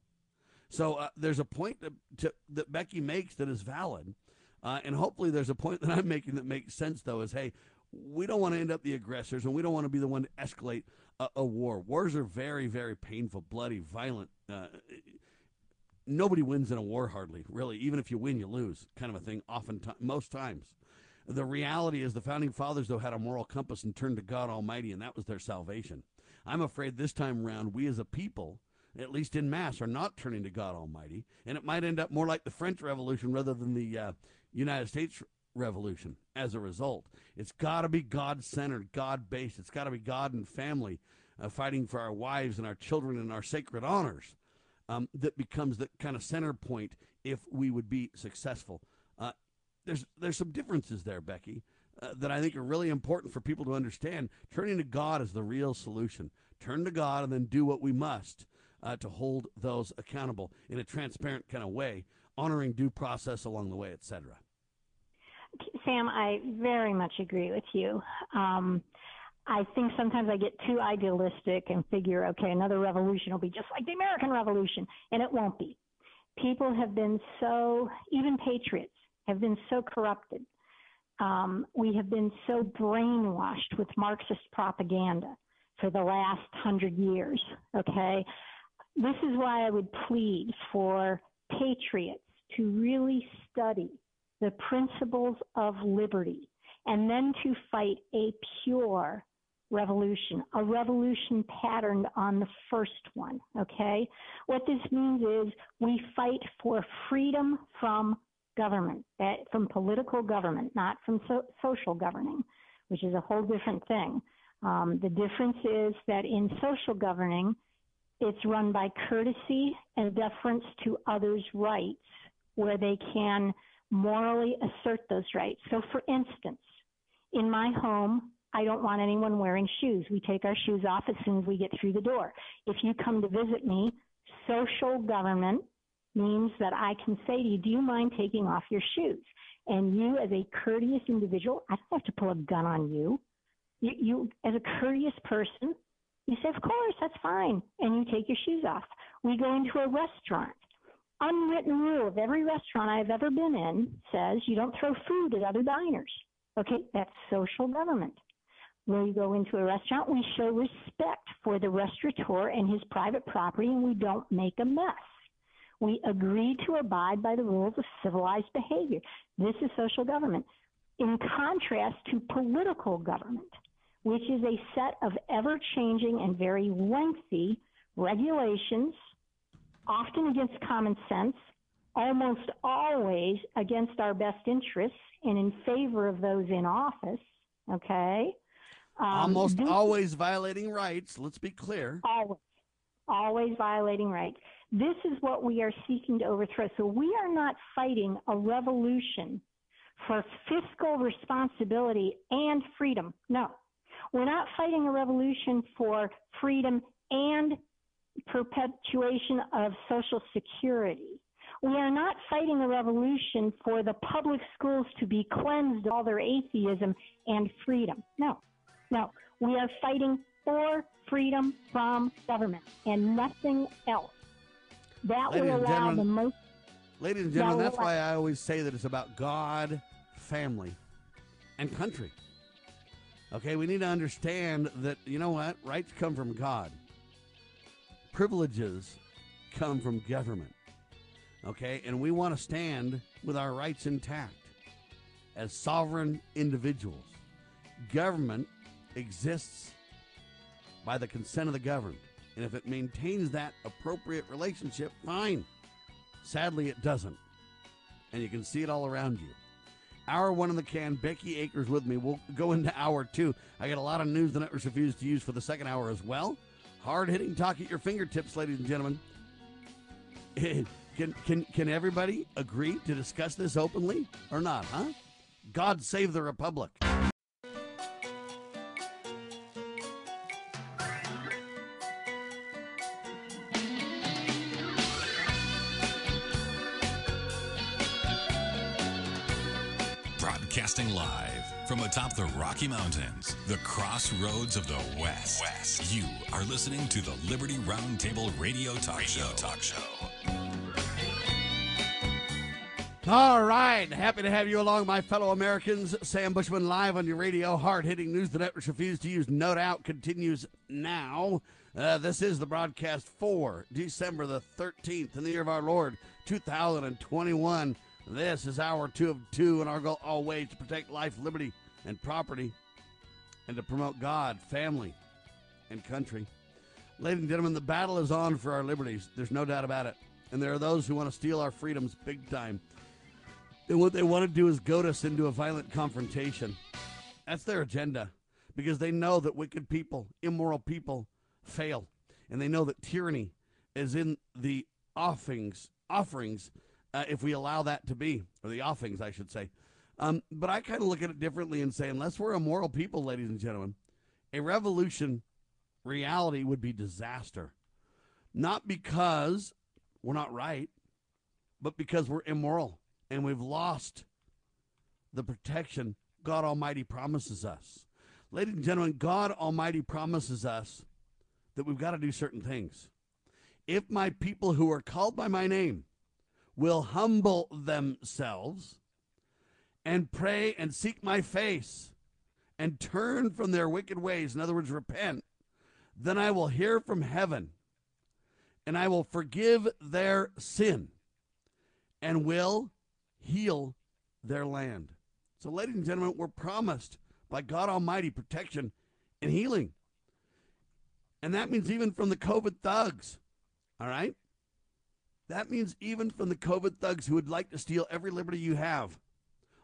So uh, there's a point to, to, that Becky makes that is valid. Uh, and hopefully there's a point that I'm making that makes sense, though, is hey, we don't want to end up the aggressors and we don't want to be the one to escalate a, a war. Wars are very, very painful, bloody, violent. Uh, nobody wins in a war, hardly, really. Even if you win, you lose, kind of a thing, often, most times. The reality is the founding fathers, though, had a moral compass and turned to God Almighty, and that was their salvation. I'm afraid this time around, we as a people, at least in mass, are not turning to God Almighty, and it might end up more like the French Revolution rather than the uh, United States Revolution as a result. It's got to be God centered, God based. It's got to be God and family uh, fighting for our wives and our children and our sacred honors um, that becomes the kind of center point if we would be successful. There's there's some differences there, Becky, uh, that I think are really important for people to understand. Turning to God is the real solution. Turn to God and then do what we must uh, to hold those accountable in a transparent kind of way, honoring due process along the way, etc. Sam, I very much agree with you. Um, I think sometimes I get too idealistic and figure, okay, another revolution will be just like the American Revolution, and it won't be. People have been so, even patriots have been so corrupted. Um, we have been so brainwashed with Marxist propaganda for the last hundred years, okay? This is why I would plead for patriots to really study the principles of liberty and then to fight a pure revolution, a revolution patterned on the first one. Okay? What this means is we fight for freedom from government, from political government, not from so- social governing, which is a whole different thing. Um, the difference is that in social governing, it's run by courtesy and deference to others' rights, where they can morally assert those rights. So, for instance, in my home, I don't want anyone wearing shoes. We take our shoes off as soon as we get through the door. If you come to visit me, social government means that I can say to you, Do you mind taking off your shoes? And you, as a courteous individual, I don't have to pull a gun on you. You, you as a courteous person, you say, Of course, that's fine. And you take your shoes off. We go into a restaurant. Unwritten rule of every restaurant I've ever been in says you don't throw food at other diners. Okay, that's social government. When we go into a restaurant, we show respect for the restaurateur and his private property, and we don't make a mess. We agree to abide by the rules of civilized behavior. This is social government. In contrast to political government, which is a set of ever changing and very lengthy regulations, often against common sense, almost always against our best interests and in favor of those in office. Okay. Um, Almost always violating rights. Let's be clear. Always, always violating rights. This is what we are seeking to overthrow. So we are not fighting a revolution for fiscal responsibility and freedom. No, we're not fighting a revolution for freedom and perpetuation of social security. We are not fighting a revolution for the public schools to be cleansed of all their atheism and freedom. No. No, we are fighting for freedom from government and nothing else. That ladies will allow the most. Ladies and gentlemen, that's why I always say that it's about God, family, and country. Okay, we need to understand that, you know what? Rights come from God, privileges come from government. Okay, and we want to stand with our rights intact as sovereign individuals. Government exists by the consent of the governed. And if it maintains that appropriate relationship, fine. Sadly, it doesn't. And you can see it all around you. Hour one in the can. Becky Akers with me. We'll go into hour two. I got a lot of news the networks refuse to use for the second hour as well. Hard hitting talk at your fingertips, ladies and gentlemen. *laughs* can, can, can everybody agree to discuss this openly or not, huh? God save the Republic. Broadcasting live from atop the Rocky Mountains, the crossroads of the West. West. You are listening to the Liberty Roundtable Radio Talk radio Show. Talk Show. All right. Happy to have you along, my fellow Americans. Sam Bushman live on your radio. Hard hitting news the networks refuse to use. No doubt continues now. Uh, this is the broadcast for December the 13th in the year of our Lord 2021. This is hour two of two, and our goal always to protect life, liberty, and property, and to promote God, family, and country. Ladies and gentlemen, the battle is on for our liberties. There's no doubt about it. And there are those who want to steal our freedoms big time. And what they want to do is goad us into a violent confrontation. That's their agenda because they know that wicked people, immoral people fail. And they know that tyranny is in the offerings, offerings uh, if we allow that to be, or the offings, I should say. Um, but I kind of look at it differently and say, unless we're a moral people, ladies and gentlemen, a revolution reality would be disaster. Not because we're not right, but because we're immoral and we've lost the protection God Almighty promises us. Ladies and gentlemen, God Almighty promises us that we've got to do certain things. If my people who are called by my name will humble themselves and pray and seek my face and turn from their wicked ways, in other words, repent, then I will hear from heaven and I will forgive their sin and will heal their land. So, ladies and gentlemen, we're promised by God Almighty protection and healing. And that means even from the COVID thugs. All right? That means even from the COVID thugs who would like to steal every liberty you have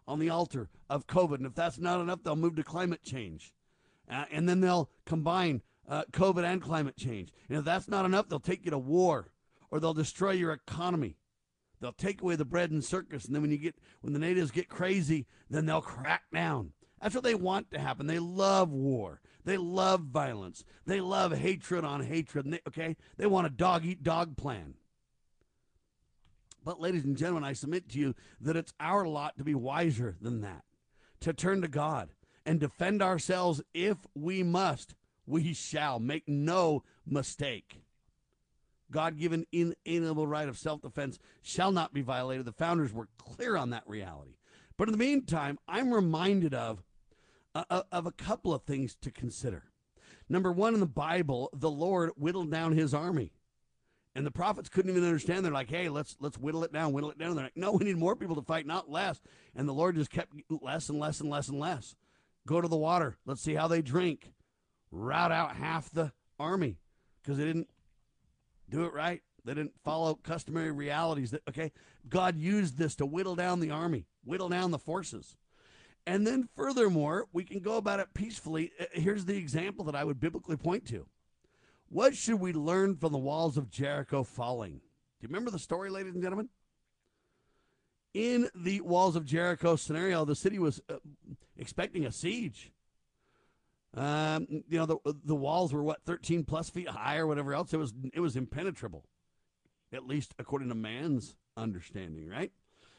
on the altar of COVID. And if that's not enough, they'll move to climate change. Uh, and then they'll combine uh, COVID and climate change. And if that's not enough, they'll take you to war or they'll destroy your economy. They'll take away the bread and circus, and then when you get when the natives get crazy, then they'll crack down. That's what they want to happen. They love war. They love violence. They love hatred on hatred. They, okay, they want a dog eat dog plan. But, ladies and gentlemen, I submit to you that it's our lot to be wiser than that, to turn to God and defend ourselves if we must. We shall make no mistake. God given inalienable right of self defense shall not be violated. The founders were clear on that reality. But in the meantime, I'm reminded of, uh, of a couple of things to consider. Number one, in the Bible, the Lord whittled down his army. And the prophets couldn't even understand. They're like, hey, let's let's whittle it down, whittle it down. They're like, no, we need more people to fight, not less. And the Lord just kept less and less and less and less. Go to the water. Let's see how they drink. Rout out half the army because they didn't do it right. They didn't follow customary realities. That okay, God used this to whittle down the army, whittle down the forces. And then furthermore, we can go about it peacefully. Uh, here's the example that I would biblically point to. What should we learn from the walls of Jericho falling? Do you remember the story, ladies and gentlemen? In the walls of Jericho scenario, the city was uh, expecting a siege. Um, you know, the the walls were what 13 plus feet high or whatever else. It was it was impenetrable, at least according to man's understanding, right?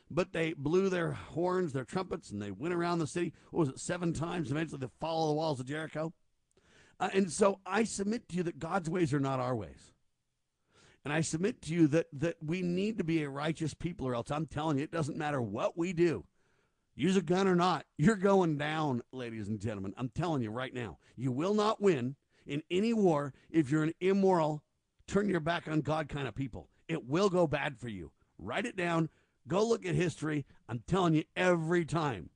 But they blew their horns, their trumpets, and they went around the city. What was it, seven times? Eventually, they follow the walls of Jericho. Uh, and so I submit to you that God's ways are not our ways. And I submit to you that, that we need to be a righteous people, or else I'm telling you, it doesn't matter what we do. Use a gun or not, you're going down, ladies and gentlemen. I'm telling you right now. You will not win in any war if you're an immoral, turn your back on God kind of people. It will go bad for you. Write it down. Go look at history. I'm telling you every time.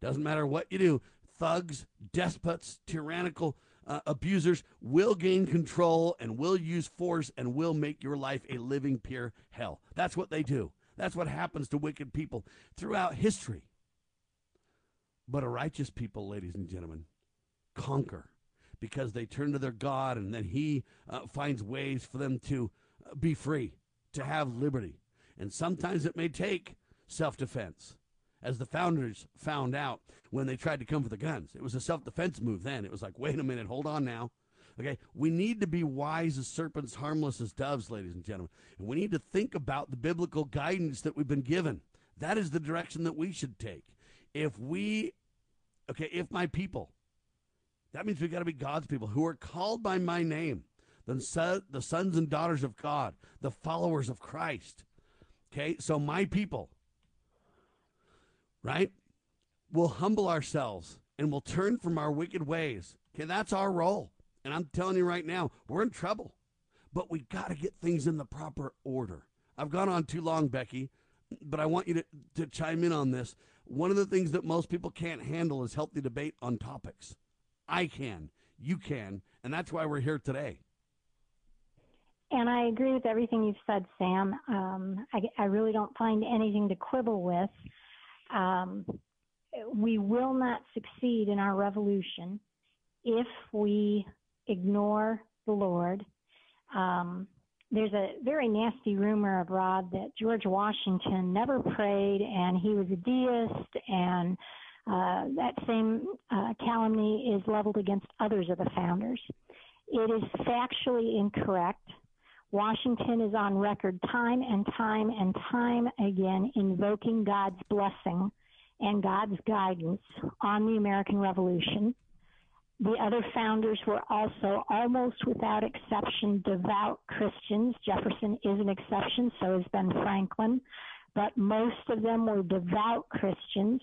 Doesn't matter what you do. Thugs, despots, tyrannical uh, abusers will gain control and will use force and will make your life a living pure hell. That's what they do. That's what happens to wicked people throughout history. But a righteous people, ladies and gentlemen, conquer because they turn to their God and then He uh, finds ways for them to uh, be free, to have liberty. And sometimes it may take self defense as the founders found out when they tried to come for the guns. It was a self defense move then. It was like, wait a minute, hold on now. Okay, we need to be wise as serpents, harmless as doves, ladies and gentlemen. And we need to think about the biblical guidance that we've been given. That is the direction that we should take. if we, okay, if my people, that means we got to be God's people who are called by my name, the, son, the sons and daughters of God, the followers of Christ. Okay, so my people, right, We'll humble ourselves and we'll turn from our wicked ways. Okay, that's our role. And I'm telling you right now, we're in trouble, but we got to get things in the proper order. I've gone on too long, Becky, but I want you to, to chime in on this. One of the things that most people can't handle is healthy debate on topics. I can, you can, and that's why we're here today. And I agree with everything you've said, Sam. Um, I, I, really don't find anything to quibble with. Um, we will not succeed in our revolution if we ignore the Lord. Um, there's a very nasty rumor abroad that George Washington never prayed and he was a deist, and uh, that same uh, calumny is leveled against others of the founders. It is factually incorrect. Washington is on record time and time and time again invoking God's blessing and God's guidance on the American Revolution. The other founders were also almost without exception devout Christians. Jefferson is an exception, so is Ben Franklin, but most of them were devout Christians.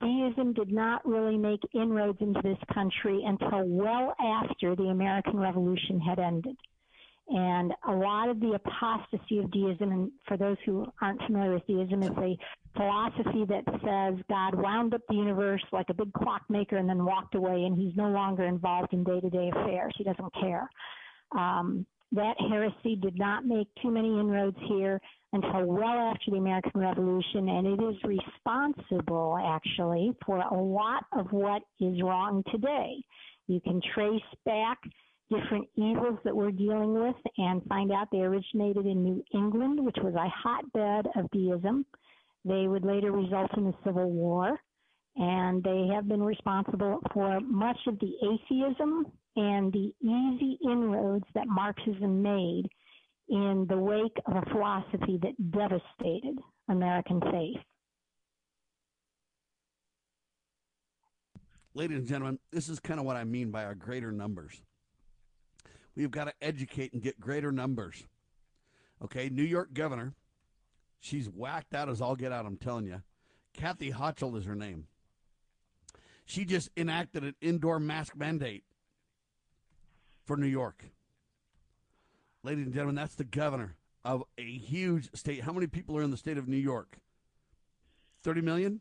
Deism did not really make inroads into this country until well after the American Revolution had ended. And a lot of the apostasy of deism, and for those who aren't familiar with deism, is a philosophy that says God wound up the universe like a big clockmaker and then walked away, and he's no longer involved in day to day affairs. He doesn't care. Um, that heresy did not make too many inroads here until well after the American Revolution, and it is responsible, actually, for a lot of what is wrong today. You can trace back different evils that we're dealing with and find out they originated in New England, which was a hotbed of deism. They would later result in the Civil War, and they have been responsible for much of the atheism and the easy inroads that Marxism made in the wake of a philosophy that devastated American faith. Ladies and gentlemen, this is kind of what I mean by our greater numbers. We've got to educate and get greater numbers. Okay, New York governor, she's whacked out as all get out, I'm telling you. Kathy Hochul is her name. She just enacted an indoor mask mandate for New York. Ladies and gentlemen, that's the governor of a huge state. How many people are in the state of New York? 30 million?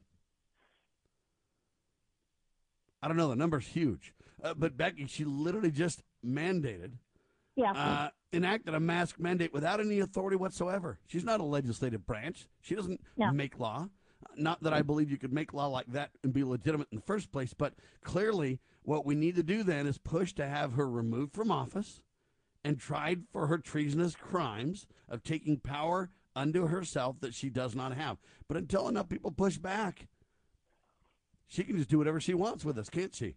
I don't know. The number's huge. Uh, but Becky, she literally just mandated yeah. Uh, enacted a mask mandate without any authority whatsoever. She's not a legislative branch. She doesn't no. make law. Not that I believe you could make law like that and be legitimate in the first place, but clearly what we need to do then is push to have her removed from office and tried for her treasonous crimes of taking power unto herself that she does not have. But until enough people push back, she can just do whatever she wants with us, can't she?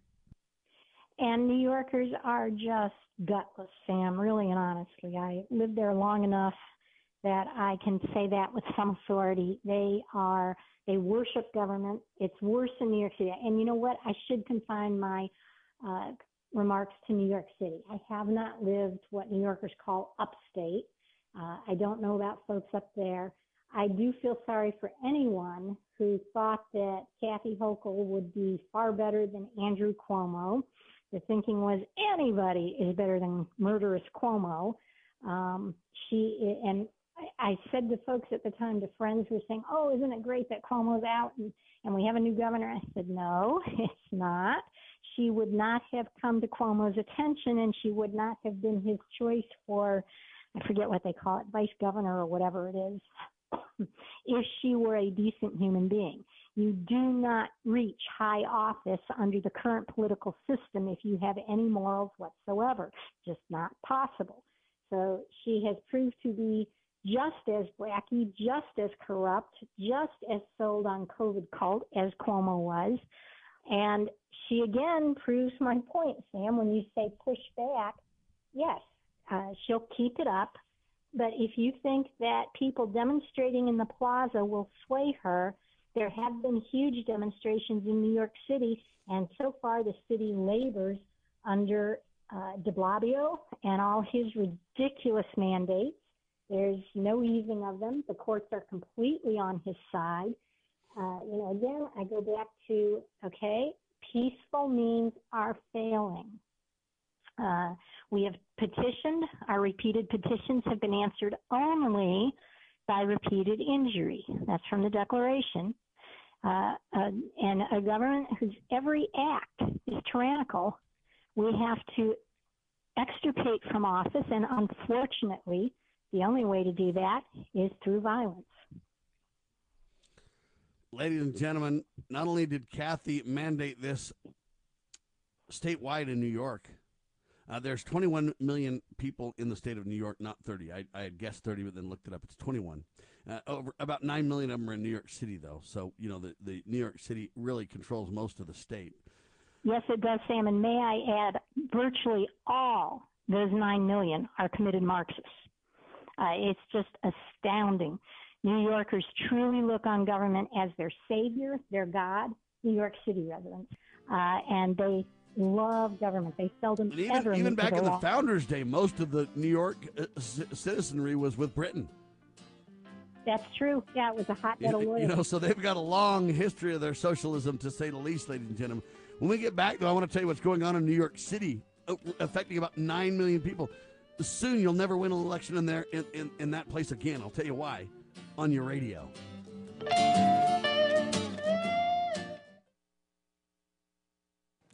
And New Yorkers are just gutless, Sam, really and honestly. I lived there long enough that I can say that with some authority. They are, they worship government. It's worse in New York City. And you know what? I should confine my uh, remarks to New York City. I have not lived what New Yorkers call upstate. Uh, I don't know about folks up there. I do feel sorry for anyone who thought that Kathy Hochul would be far better than Andrew Cuomo the thinking was anybody is better than murderous Cuomo. Um, she and I said to folks at the time, to friends who were saying, "Oh, isn't it great that Cuomo's out and and we have a new governor?" I said, "No, *laughs* it's not. She would not have come to Cuomo's attention, and she would not have been his choice for, I forget what they call it, vice governor or whatever it is, *coughs* if she were a decent human being." You do not reach high office under the current political system if you have any morals whatsoever. Just not possible. So she has proved to be just as bracky, just as corrupt, just as sold on COVID cult as Cuomo was. And she again proves my point, Sam, when you say push back. Yes, uh, she'll keep it up. But if you think that people demonstrating in the plaza will sway her, There have been huge demonstrations in New York City, and so far the city labors under uh, de Blasio and all his ridiculous mandates. There's no easing of them. The courts are completely on his side. Uh, you know, again, I go back to okay, peaceful means are failing. Uh, we have petitioned. Our repeated petitions have been answered only by repeated injury. That's from the Declaration. Uh, uh, and a government whose every act is tyrannical, we have to extirpate from office, and unfortunately, the only way to do that is through violence. Ladies and gentlemen, not only did Kathy mandate this statewide in New York, uh, there's 21 million people in the state of New York, not 30. I, I had guessed 30, but then looked it up. It's 21. Uh, over about 9 million of them are in New York City, though. So, you know, the, the New York City really controls most of the state. Yes, it does, Sam. And may I add, virtually all those 9 million are committed Marxists. Uh, it's just astounding. New Yorkers truly look on government as their savior, their God, New York City residents. Uh, and they love government. They seldom even, ever even back in the. Founders' Day, most of the New York uh, c- citizenry was with Britain. That's true. Yeah, it was a hotbed of You loyalty. know, so they've got a long history of their socialism, to say the least, ladies and gentlemen. When we get back, though, I want to tell you what's going on in New York City, uh, affecting about nine million people. Soon, you'll never win an election in there in, in, in that place again. I'll tell you why on your radio.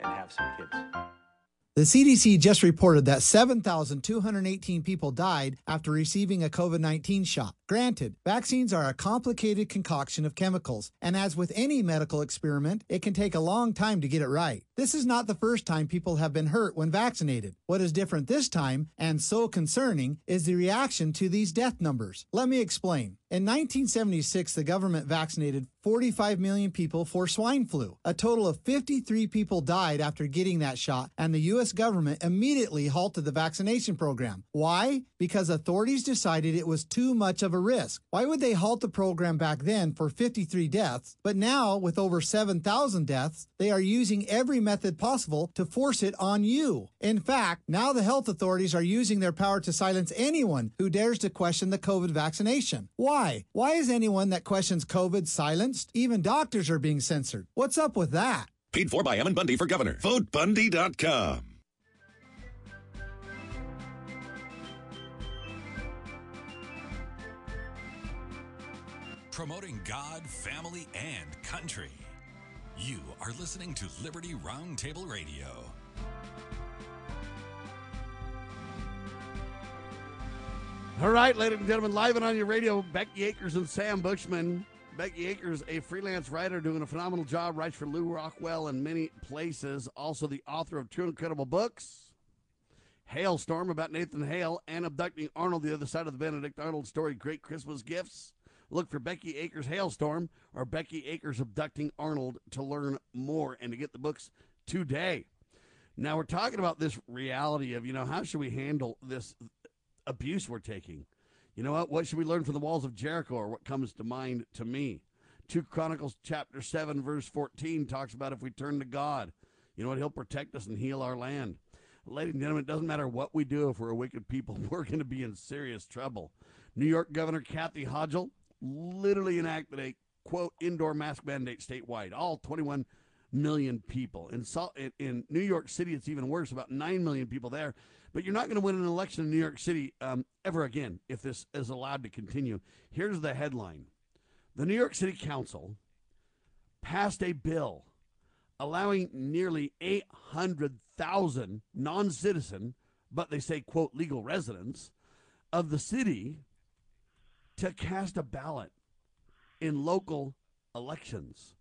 and have some kids. The CDC just reported that 7,218 people died after receiving a COVID 19 shot. Granted, vaccines are a complicated concoction of chemicals, and as with any medical experiment, it can take a long time to get it right. This is not the first time people have been hurt when vaccinated. What is different this time, and so concerning, is the reaction to these death numbers. Let me explain. In 1976, the government vaccinated 45 million people for swine flu. A total of 53 people died after getting that shot, and the U.S. government immediately halted the vaccination program. Why? Because authorities decided it was too much of a risk. Why would they halt the program back then for 53 deaths, but now, with over 7,000 deaths, they are using every method possible to force it on you? In fact, now the health authorities are using their power to silence anyone who dares to question the COVID vaccination. Why? Why is anyone that questions COVID silenced? Even doctors are being censored. What's up with that? Paid for by Ammon Bundy for governor. VoteBundy.com. Promoting God, family, and country. You are listening to Liberty Roundtable Radio. All right, ladies and gentlemen, live and on your radio, Becky Akers and Sam Bushman. Becky Akers, a freelance writer doing a phenomenal job, writes for Lew Rockwell and many places. Also, the author of two incredible books Halestorm about Nathan Hale and Abducting Arnold, the other side of the Benedict Arnold story, Great Christmas Gifts. Look for Becky Akers Halestorm or Becky Akers Abducting Arnold to learn more and to get the books today. Now, we're talking about this reality of, you know, how should we handle this abuse we're taking? You know what? What should we learn from the walls of Jericho, or what comes to mind to me? Two Chronicles chapter seven, verse fourteen talks about if we turn to God, you know what? He'll protect us and heal our land. Ladies and gentlemen, it doesn't matter what we do if we're a wicked people, *laughs* we're going to be in serious trouble. New York Governor Kathy Hochul literally enacted a quote indoor mask mandate statewide. All 21 million people. In, in, New York City, it's even worse. About 9 million people there. But you're not going to win an election in New York City um, ever again if this is allowed to continue. Here's the headline: The New York City Council passed a bill allowing nearly 800,000 non-citizen, but they say quote legal residents of the city to cast a ballot in local elections.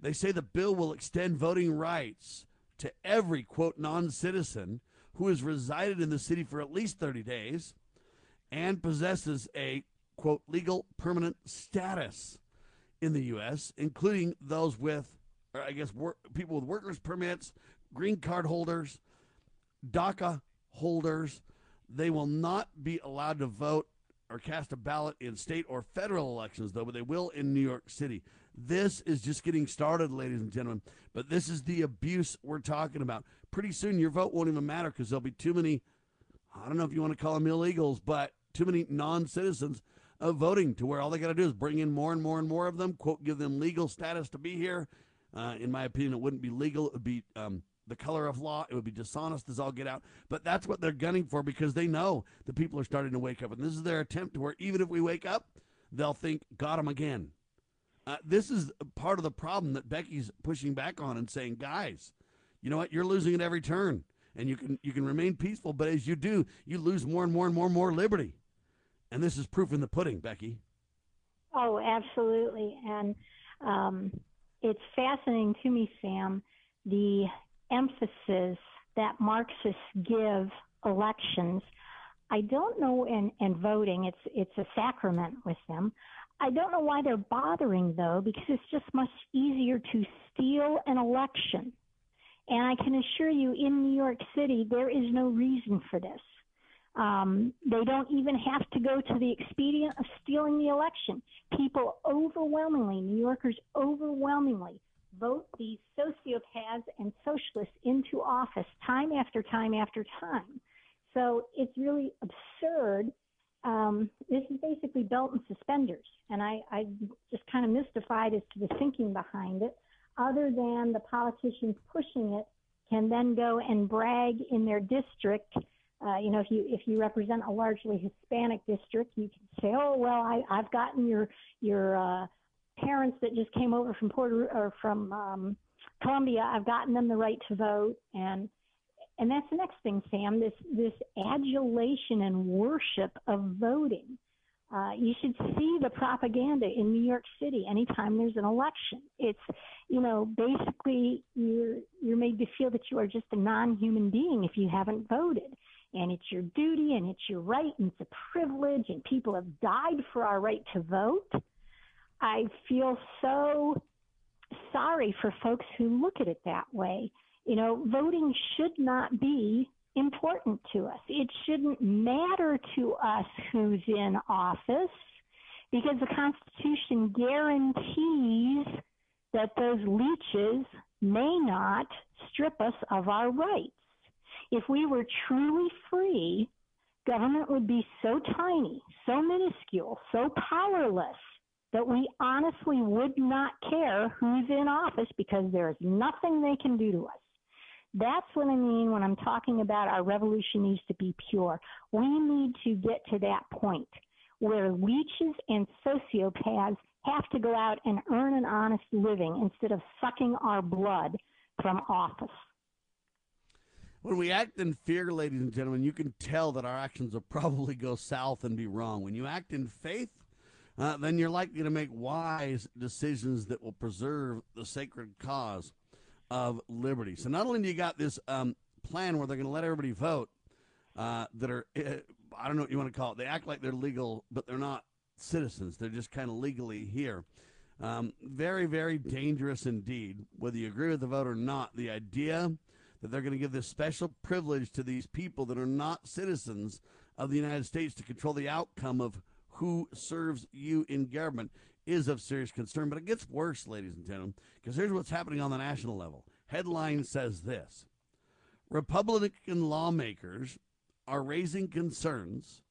They say the bill will extend voting rights to every, quote, non citizen who has resided in the city for at least 30 days and possesses a, quote, legal permanent status in the U.S., including those with, I guess, work, people with workers' permits, green card holders, DACA holders. They will not be allowed to vote or cast a ballot in state or federal elections, though, but they will in New York City. This is just getting started, ladies and gentlemen. But this is the abuse we're talking about. Pretty soon, your vote won't even matter because there'll be too many, I don't know if you want to call them illegals, but too many non citizens of voting to where all they got to do is bring in more and more and more of them, quote, give them legal status to be here. Uh, in my opinion, it wouldn't be legal. It would be um, the color of law. It would be dishonest as all get out. But that's what they're gunning for because they know the people are starting to wake up. And this is their attempt to where even if we wake up, they'll think, got them again. Uh, this is part of the problem that Becky's pushing back on and saying, guys, you know what? You're losing at every turn, and you can you can remain peaceful, but as you do, you lose more and more and more and more liberty. And this is proof in the pudding, Becky. Oh, absolutely, and um, it's fascinating to me, Sam, the emphasis that Marxists give elections. I don't know, and, and voting, it's it's a sacrament with them. I don't know why they're bothering though, because it's just much easier to steal an election. And I can assure you, in New York City, there is no reason for this. Um, they don't even have to go to the expedient of stealing the election. People overwhelmingly, New Yorkers overwhelmingly, vote these sociopaths and socialists into office time after time after time. So it's really absurd um, this is basically belt and suspenders. And I, I just kind of mystified as to the thinking behind it, other than the politicians pushing it can then go and brag in their district. Uh, you know, if you if you represent a largely Hispanic district, you can say, "Oh, well, I, I've gotten your your uh, parents that just came over from Puerto or from um, Colombia. I've gotten them the right to vote." And and that's the next thing, Sam. This this adulation and worship of voting. Uh, you should see the propaganda in New York City anytime there's an election. It's, you know, basically you're you're made to feel that you are just a non-human being if you haven't voted, and it's your duty and it's your right and it's a privilege, and people have died for our right to vote. I feel so sorry for folks who look at it that way. You know, voting should not be important to us. It shouldn't matter to us who's in office because the Constitution guarantees that those leeches may not strip us of our rights. If we were truly free, government would be so tiny, so minuscule, so powerless that we honestly would not care who's in office because there's nothing they can do to us. That's what I mean when I'm talking about our revolution needs to be pure. We need to get to that point where leeches and sociopaths have to go out and earn an honest living instead of sucking our blood from office. When we act in fear, ladies and gentlemen, you can tell that our actions will probably go south and be wrong. When you act in faith, uh, then you're likely to make wise decisions that will preserve the sacred cause of liberty. So not only do you got this um, plan where they're going to let everybody vote uh, that are, uh, I don't know what you want to call it, they act like they're legal, but they're not citizens. They're just kind of legally here. Um, very, very dangerous indeed. Whether you agree with the vote or not, the idea that they're going to give this special privilege to these people that are not citizens of the United States to control the outcome of who serves you in government is of serious concern. But it gets worse, ladies and gentlemen, because here's what's happening on the national level. Headline says this Republican lawmakers are raising concerns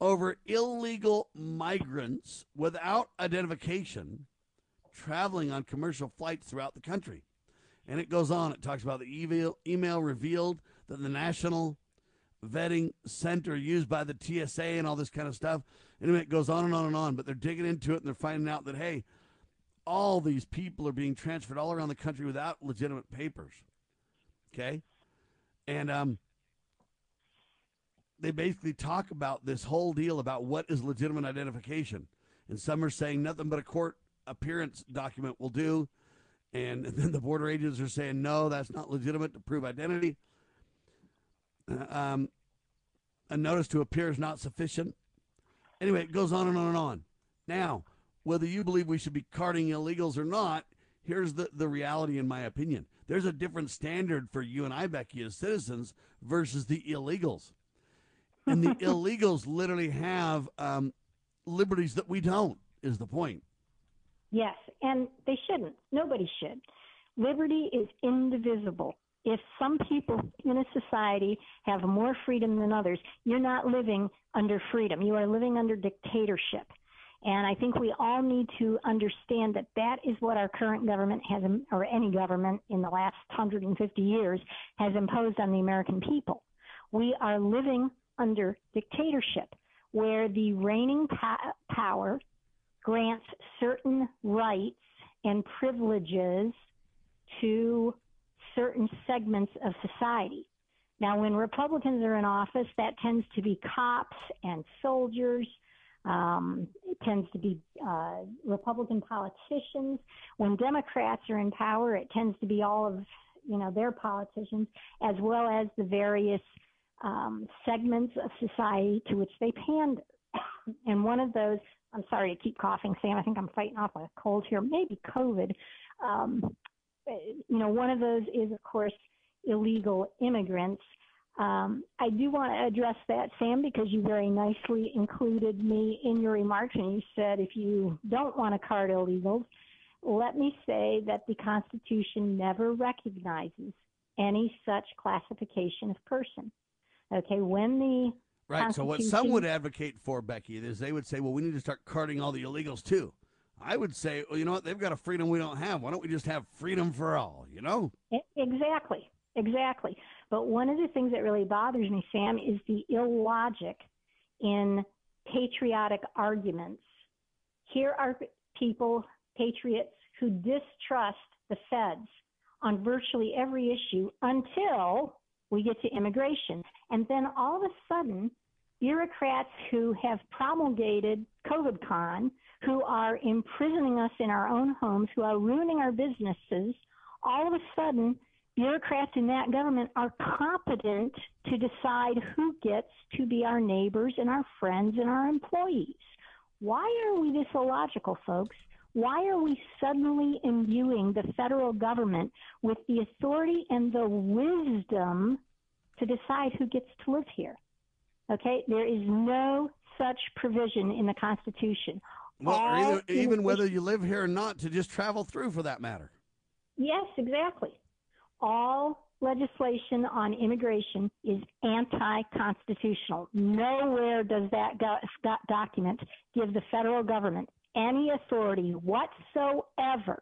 over illegal migrants without identification traveling on commercial flights throughout the country. And it goes on. It talks about the email, revealed that the National Vetting Center used by the TSA and all this kind of stuff. Anyway, it goes on and on and on. But they're digging into it and they're finding out that, hey, all these people are being transferred all around the country without legitimate papers. Okay? And um, they basically talk about this whole deal about what is legitimate identification. And some are saying nothing but a court appearance document will do. And *laughs* then the border agents are saying, no, that's not legitimate to prove identity. Uh, um, a notice to appear is not sufficient. Anyway, it goes on and on and on. Now, whether you believe we should be carding illegals or not, here's the, the reality, in my opinion. There's a different standard for you and I, Becky, as citizens versus the illegals. And the *laughs* illegals literally have um, liberties that we don't, is the point. Yes, and they shouldn't. Nobody should. Liberty is indivisible. If some people in a society have more freedom than others, you're not living under freedom. You are living under dictatorship. And I think we all need to understand that that is what our current government has, or any government in the last 150 years, has imposed on the American people. We are living under dictatorship, where the reigning po- power grants certain rights and privileges to certain segments of society. Now, when Republicans are in office, that tends to be cops and soldiers. Um, it tends to be uh, Republican politicians. When Democrats are in power, it tends to be all of you know their politicians, as well as the various um, segments of society to which they pander. *coughs* and one of those I'm sorry to keep coughing, Sam. I think I'm fighting off a cold here, maybe COVID. Um, you know, one of those is, of course, illegal immigrants. Um, I do want to address that, Sam, because you very nicely included me in your remarks, and you said if you don't want to card illegals, let me say that the Constitution never recognizes any such classification of person. Okay, when the Right. So what some would advocate for, Becky, is they would say, well, we need to start carding all the illegals too. I would say, well, you know what? They've got a freedom we don't have. Why don't we just have freedom for all? You know? Exactly. Exactly. But one of the things that really bothers me, Sam, is the illogic in patriotic arguments. Here are people, patriots, who distrust the feds on virtually every issue until we get to immigration. And then all of a sudden, bureaucrats who have promulgated COVID con, who are imprisoning us in our own homes, who are ruining our businesses, all of a sudden, bureaucrats in that government are competent to decide who gets to be our neighbors and our friends and our employees. Why are we this illogical, folks? Why are we suddenly imbuing the federal government with the authority and the wisdom to decide who gets to live here? Okay, there is no such provision in the Constitution. Well, either, even whether you live here or not, to just travel through for that matter. Yes, exactly. All legislation on immigration is anti constitutional. Nowhere does that go- document give the federal government any authority whatsoever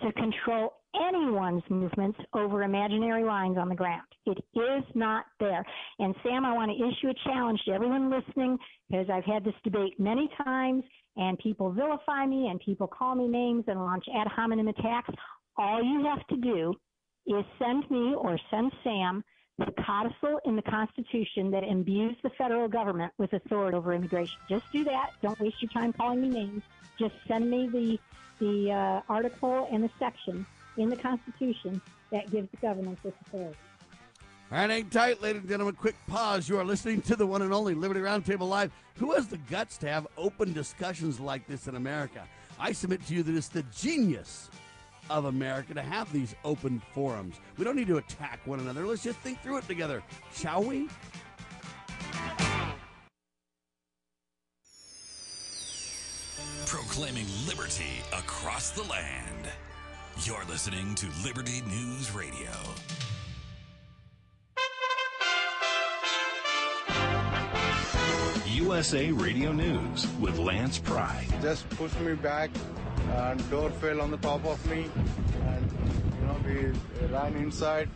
to control anyone's movements over imaginary lines on the ground. It is not there. And Sam, I want to issue a challenge to everyone listening because I've had this debate many times and people vilify me and people call me names and launch ad hominem attacks. All you have to do is send me or send Sam the codicil in the Constitution that imbues the federal government with authority over immigration. Just do that. Don't waste your time calling me names. Just send me the the uh, article and the section in the Constitution that gives the government this authority. Right, hang tight, ladies and gentlemen. Quick pause. You are listening to the one and only Liberty Roundtable Live. Who has the guts to have open discussions like this in America? I submit to you that it's the genius of America to have these open forums. We don't need to attack one another. Let's just think through it together, shall we? Proclaiming liberty across the land. You're listening to Liberty News Radio. USA Radio News with Lance Pry. Just pushed me back uh, and door fell on the top of me, and you know we ran inside.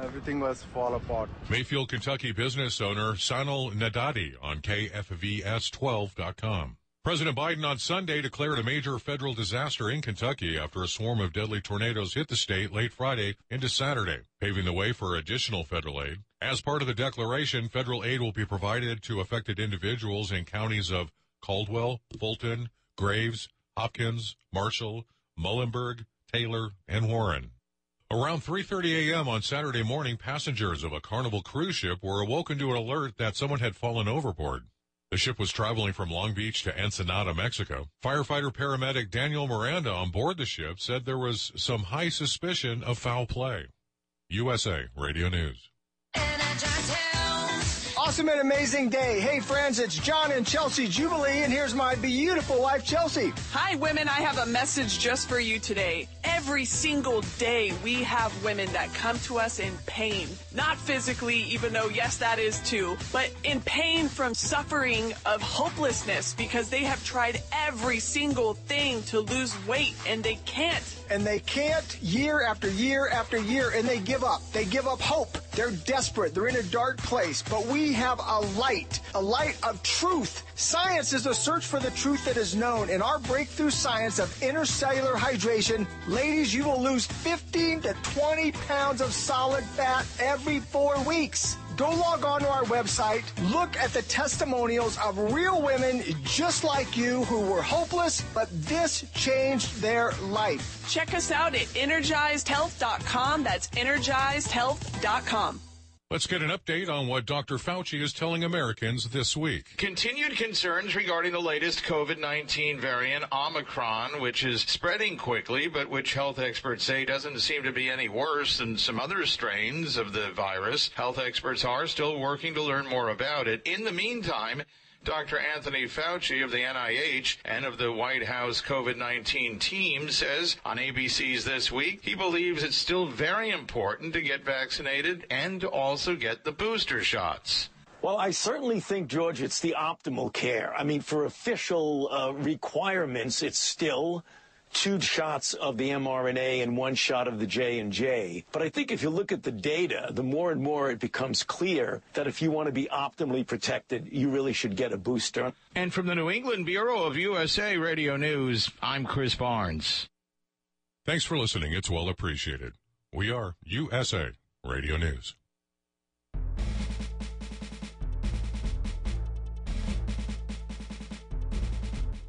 Everything was fall apart. Mayfield, Kentucky business owner Sanal Nadadi on KFVS12.com. President Biden on Sunday declared a major federal disaster in Kentucky after a swarm of deadly tornadoes hit the state late Friday into Saturday, paving the way for additional federal aid. As part of the declaration, federal aid will be provided to affected individuals in counties of Caldwell, Fulton, Graves, Hopkins, Marshall, Muhlenberg, Taylor, and Warren. Around 3:30 a.m. on Saturday morning, passengers of a Carnival cruise ship were awoken to an alert that someone had fallen overboard. The ship was traveling from Long Beach to Ensenada, Mexico. Firefighter paramedic Daniel Miranda on board the ship said there was some high suspicion of foul play. USA Radio News. Awesome and amazing day. Hey, friends, it's John and Chelsea Jubilee, and here's my beautiful wife, Chelsea. Hi, women. I have a message just for you today. Every single day, we have women that come to us in pain. Not physically, even though, yes, that is too, but in pain from suffering of hopelessness because they have tried every single thing to lose weight and they can't. And they can't year after year after year, and they give up. They give up hope. They're desperate. They're in a dark place. But we have a light, a light of truth. Science is a search for the truth that is known. In our breakthrough science of intercellular hydration, ladies, you will lose 15 to 20 pounds of solid fat every four weeks. Go log on to our website, look at the testimonials of real women just like you who were hopeless, but this changed their life. Check us out at energizedhealth.com. That's energizedhealth.com. Let's get an update on what Dr. Fauci is telling Americans this week. Continued concerns regarding the latest COVID 19 variant, Omicron, which is spreading quickly, but which health experts say doesn't seem to be any worse than some other strains of the virus. Health experts are still working to learn more about it. In the meantime, Dr. Anthony Fauci of the NIH and of the White House COVID 19 team says on ABC's This Week he believes it's still very important to get vaccinated and to also get the booster shots. Well, I certainly think, George, it's the optimal care. I mean, for official uh, requirements, it's still two shots of the mRNA and one shot of the J&J. But I think if you look at the data, the more and more it becomes clear that if you want to be optimally protected, you really should get a booster. And from the New England Bureau of USA Radio News, I'm Chris Barnes. Thanks for listening. It's well appreciated. We are USA Radio News.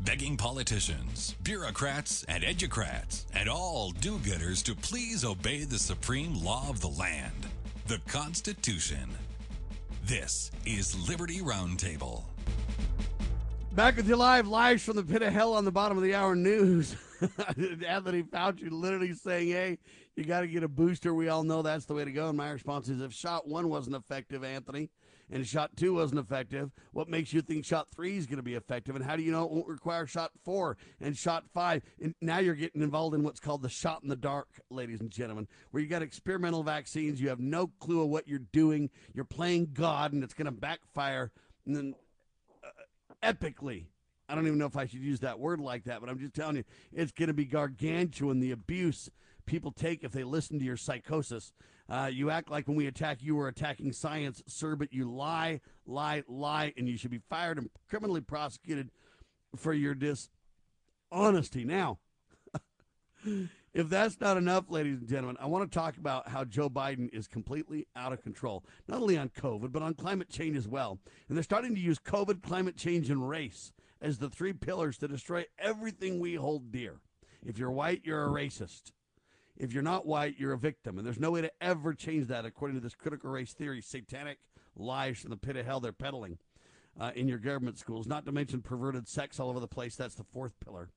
Begging politicians, bureaucrats, and educrats, and all do gooders to please obey the supreme law of the land, the Constitution. This is Liberty Roundtable. Back with you live, live from the pit of hell on the bottom of the hour news. *laughs* Anthony Fauci literally saying, hey, you got to get a booster. We all know that's the way to go. And my response is if shot one wasn't effective, Anthony, and shot two wasn't effective, what makes you think shot three is going to be effective? And how do you know it won't require shot four and shot five? And now you're getting involved in what's called the shot in the dark, ladies and gentlemen, where you got experimental vaccines. You have no clue of what you're doing. You're playing God, and it's going to backfire and then, uh, epically. I don't even know if I should use that word like that, but I'm just telling you, it's going to be gargantuan the abuse people take if they listen to your psychosis. Uh, you act like when we attack you, we're attacking science, sir, but you lie, lie, lie, and you should be fired and criminally prosecuted for your dishonesty. Now, *laughs* if that's not enough, ladies and gentlemen, I want to talk about how Joe Biden is completely out of control, not only on COVID, but on climate change as well. And they're starting to use COVID, climate change, and race as the three pillars to destroy everything we hold dear. If you're white, you're a racist. If you're not white, you're a victim. And there's no way to ever change that according to this critical race theory, satanic lies from the pit of hell they're peddling uh, in your government schools, not to mention perverted sex all over the place. That's the fourth pillar.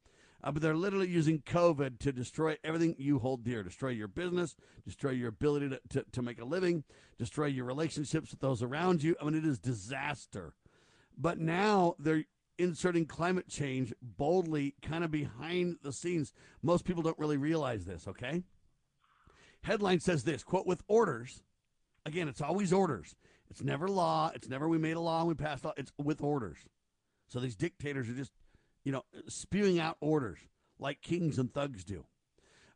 Uh, but they're literally using COVID to destroy everything you hold dear, destroy your business, destroy your ability to, to, to make a living, destroy your relationships with those around you. I mean, it is disaster. But now they're inserting climate change boldly kind of behind the scenes. Most people don't really realize this, okay? Headline says this quote, with orders. Again, it's always orders. It's never law. It's never we made a law and we passed law. It's with orders. So these dictators are just, you know, spewing out orders. like kings and thugs do.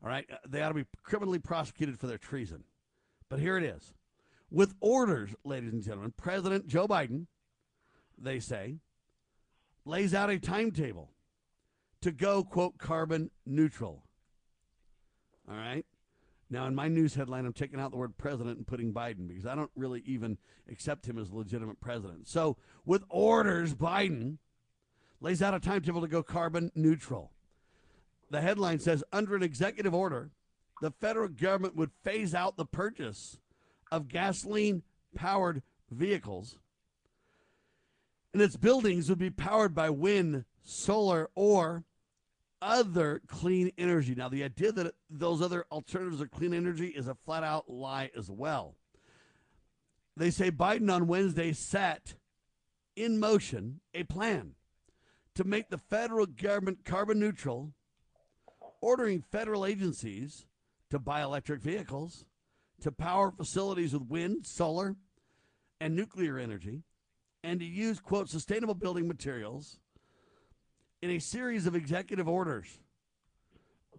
All right, Uh, they ought to be criminally prosecuted for their treason. But here it is. With orders, ladies and gentlemen, President Joe Biden, they say, lays out a timetable to go, quote, carbon neutral. All right. Now, in my news headline, I'm taking out the word president and putting Biden because I don't really even accept him as a legitimate president. So, with orders, Biden lays out a timetable to go carbon neutral. The headline says under an executive order, the federal government would phase out the purchase of gasoline powered vehicles, and its buildings would be powered by wind, solar, or other clean energy. Now, the idea that those other alternatives are clean energy is a flat out lie as well. They say Biden on Wednesday set in motion a plan to make the federal government carbon neutral, ordering federal agencies to buy electric vehicles, to power facilities with wind, solar, and nuclear energy, and to use, quote, sustainable building materials in a series of executive orders.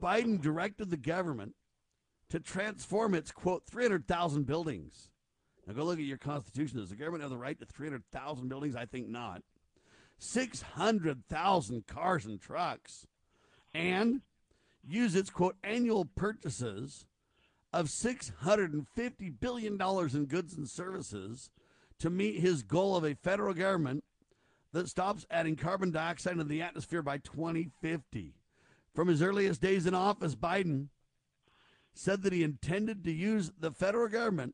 Biden directed the government to transform its, quote, 300,000 buildings. Now go look at your Constitution. Does the government have the right to 300,000 buildings? I think not. 600,000 cars and trucks. And use its, quote, annual purchases of $650 billion in goods and services to meet his goal of a federal government that stops adding carbon dioxide into the atmosphere by 2050. From his earliest days in office, Biden said that he intended to use the federal government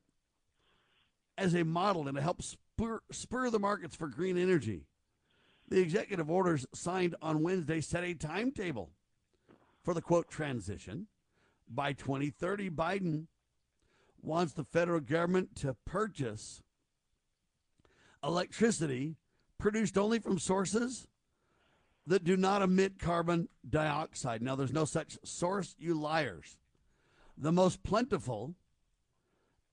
as a model and to help spur, spur the markets for green energy. The executive orders signed on Wednesday set a timetable for the quote transition. By 2030, Biden wants the federal government to purchase electricity produced only from sources that do not emit carbon dioxide. Now, there's no such source, you liars. The most plentiful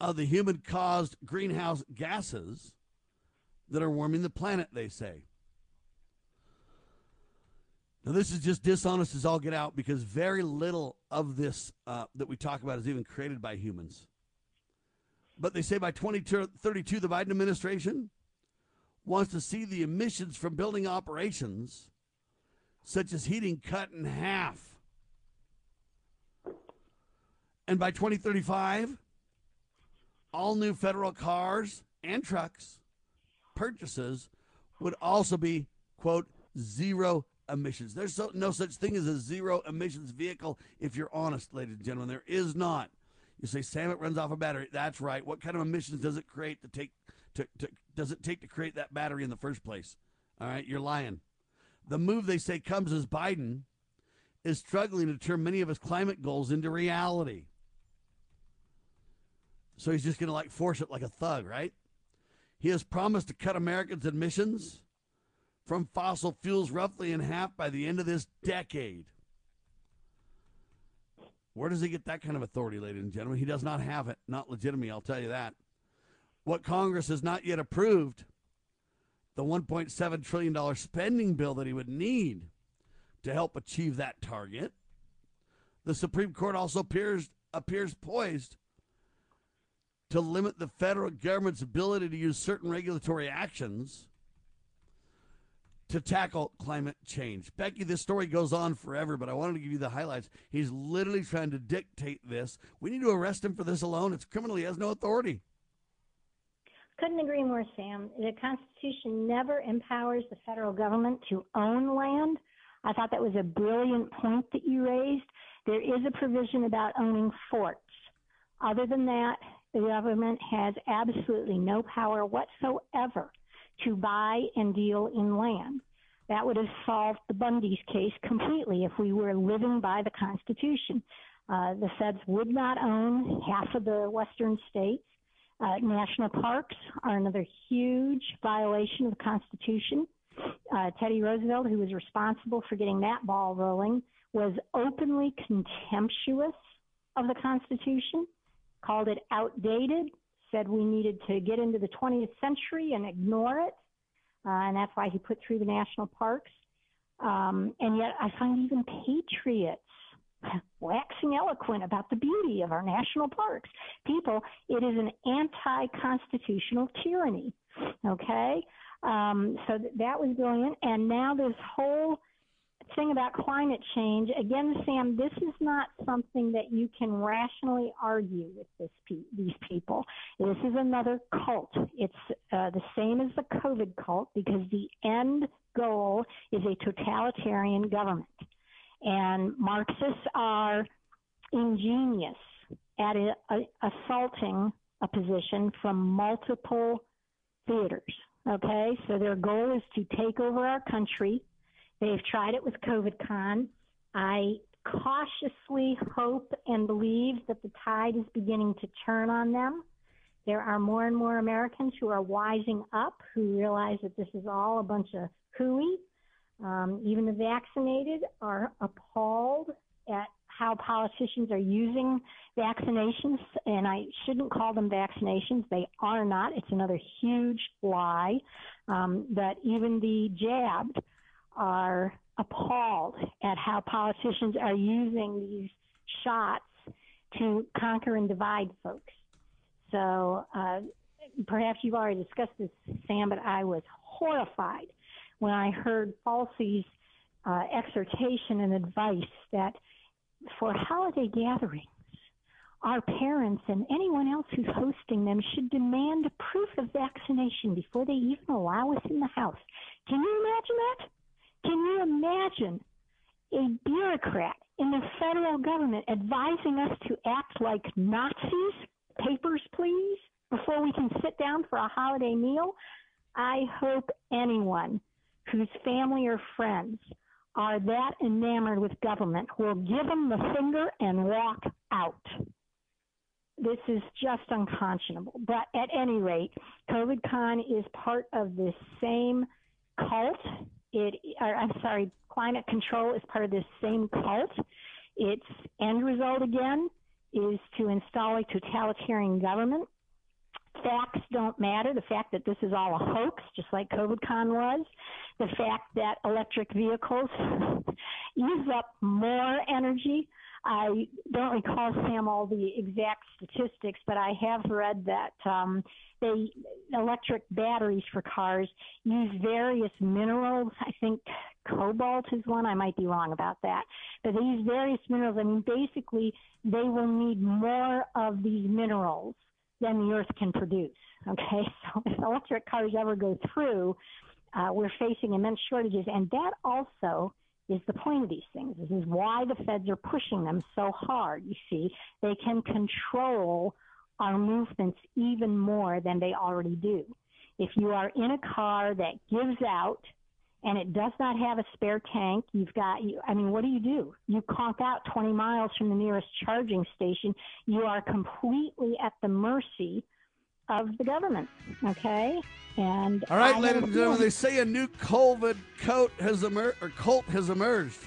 of the human caused greenhouse gases that are warming the planet, they say. Now, this is just dishonest as all get out because very little of this uh, that we talk about is even created by humans. But they say by 2032, the Biden administration wants to see the emissions from building operations, such as heating, cut in half. And by 2035, all new federal cars and trucks purchases would also be, quote, zero emissions. There's so, no such thing as a zero emissions vehicle if you're honest, ladies and gentlemen. There is not. You say, Sam, it runs off a battery. That's right. What kind of emissions does it create to take to, to does it take to create that battery in the first place? All right, you're lying. The move they say comes as Biden is struggling to turn many of his climate goals into reality. So he's just going to like force it like a thug, right? He has promised to cut Americans' emissions from fossil fuels roughly in half by the end of this decade. Where does he get that kind of authority, ladies and gentlemen? He does not have it. Not legitimate, I'll tell you that. What Congress has not yet approved, the $1.7 trillion spending bill that he would need to help achieve that target. The Supreme Court also appears, appears poised to limit the federal government's ability to use certain regulatory actions to tackle climate change. Becky, this story goes on forever, but I wanted to give you the highlights. He's literally trying to dictate this. We need to arrest him for this alone. It's criminal. He has no authority. Couldn't agree more, Sam. The Constitution never empowers the federal government to own land. I thought that was a brilliant point that you raised. There is a provision about owning forts. Other than that, the government has absolutely no power whatsoever to buy and deal in land. That would have solved the Bundy's case completely if we were living by the Constitution. Uh, the feds would not own half of the western states. Uh, national parks are another huge violation of the Constitution. Uh, Teddy Roosevelt, who was responsible for getting that ball rolling, was openly contemptuous of the Constitution, called it outdated, said we needed to get into the 20th century and ignore it. Uh, and that's why he put through the national parks. Um, and yet I find even patriots waxing eloquent about the beauty of our national parks. People, it is an anti constitutional tyranny. Okay? Um, so th- that was brilliant. And now this whole thing about climate change, again, Sam, this is not something that you can rationally argue with this pe- these people. This is another cult. It's uh, the same as the COVID cult because the end goal is a totalitarian government. And Marxists are ingenious at a, a, assaulting a position from multiple theaters. Okay, so their goal is to take over our country. They've tried it with COVID Con. I cautiously hope and believe that the tide is beginning to turn on them. There are more and more Americans who are wising up, who realize that this is all a bunch of hooey. Um, even the vaccinated are appalled at how politicians are using vaccinations, and I shouldn't call them vaccinations. They are not. It's another huge lie. Um, that even the jabbed are appalled at how politicians are using these shots to conquer and divide folks. So uh, perhaps you've already discussed this, Sam, but I was horrified when I heard Fauci's uh, exhortation and advice that for holiday gatherings, our parents and anyone else who's hosting them should demand proof of vaccination before they even allow us in the house. Can you imagine that? Can you imagine a bureaucrat in the federal government advising us to act like Nazis? Papers, please, before we can sit down for a holiday meal? I hope anyone whose family or friends are that enamored with government will give them the finger and walk out. This is just unconscionable. But at any rate, COVID Con is part of this same cult. It, or, I'm sorry, climate control is part of this same cult. Its end result again is to install a totalitarian government. Facts don't matter. The fact that this is all a hoax, just like COVIDCon was, the fact that electric vehicles *laughs* use up more energy. I don't recall, Sam, all the exact statistics, but I have read that um, they electric batteries for cars use various minerals. I think cobalt is one. I might be wrong about that, but they use various minerals. I mean, basically, they will need more of these minerals than the Earth can produce. Okay, *laughs* so if electric cars ever go through, uh, we're facing immense shortages, and that also is the point of these things. This is why the feds are pushing them so hard. You see, they can control our movements even more than they already do. If you are in a car that gives out and it does not have a spare tank, you've got, you, I mean, what do you do? You conk out 20 miles from the nearest charging station. You are completely at the mercy of the government. Okay? And All right, I ladies and gentlemen, they say a new COVID coat has emerged, or cult has emerged.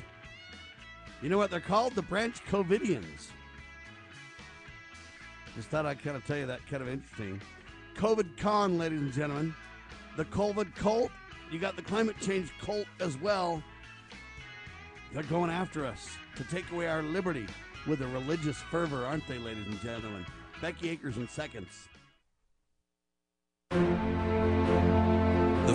You know what they're called? The Branch Covidians. Just thought I'd kind of tell you that kind of interesting. COVID con, ladies and gentlemen. The COVID cult. You got the climate change cult as well. They're going after us to take away our liberty with a religious fervor, aren't they, ladies and gentlemen? Becky Akers in seconds.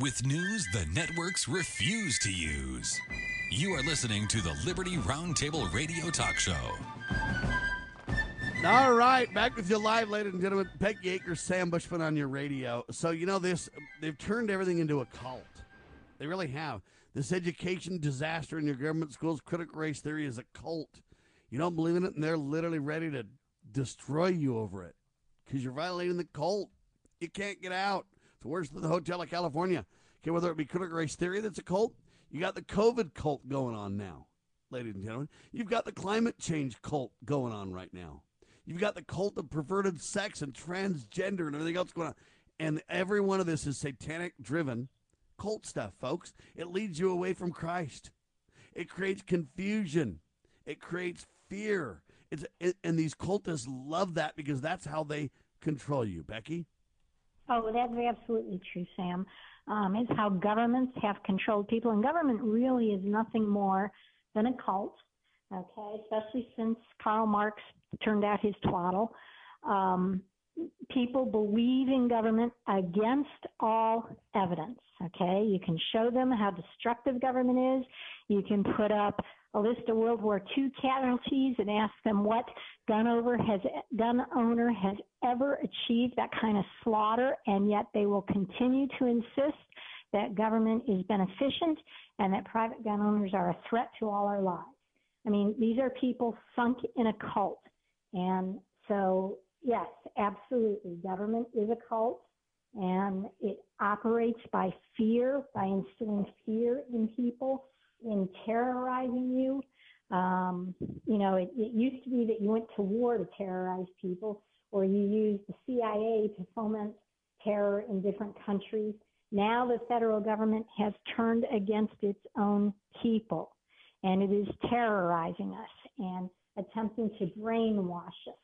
With news the networks refuse to use. You are listening to the Liberty Roundtable Radio Talk Show. All right, back with you live, ladies and gentlemen. Becky Akers, Sam Bushman on your radio. So you know this, they've turned everything into a cult. They really have. This education disaster in your government schools, critical race theory is a cult. You don't believe in it, and they're literally ready to destroy you over it because you're violating the cult. You can't get out. Worse than the Hotel of California. Okay, whether it be critical race theory that's a cult, you got the COVID cult going on now, ladies and gentlemen. You've got the climate change cult going on right now. You've got the cult of perverted sex and transgender and everything else going on. And every one of this is satanic driven cult stuff, folks. It leads you away from Christ. It creates confusion. It creates fear. It's it, and these cultists love that because that's how they control you, Becky. Oh, that's absolutely true, Sam. Um, it's how governments have controlled people, and government really is nothing more than a cult. Okay, especially since Karl Marx turned out his twaddle. Um, people believe in government against all evidence. Okay, you can show them how destructive government is. You can put up a list of World War II casualties and ask them what gun over has gun owner has ever achieved that kind of slaughter, and yet they will continue to insist that government is beneficent and that private gun owners are a threat to all our lives. I mean, these are people sunk in a cult. And so, yes, absolutely. Government is a cult and it operates by fear, by instilling fear in people, in terrorizing you. Um, you know, it, it used to be that you went to war to terrorize people or you used the CIA to foment terror in different countries. Now the federal government has turned against its own people and it is terrorizing us and attempting to brainwash us.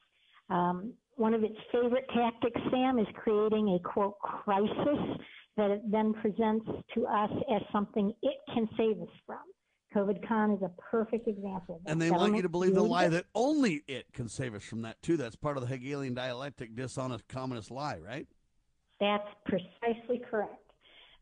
Um, one of its favorite tactics, Sam, is creating a quote crisis that it then presents to us as something it can save us from. COVID con is a perfect example. And they want you to believe the lie that only it can save us from that, too. That's part of the Hegelian dialectic, dishonest communist lie, right? That's precisely correct.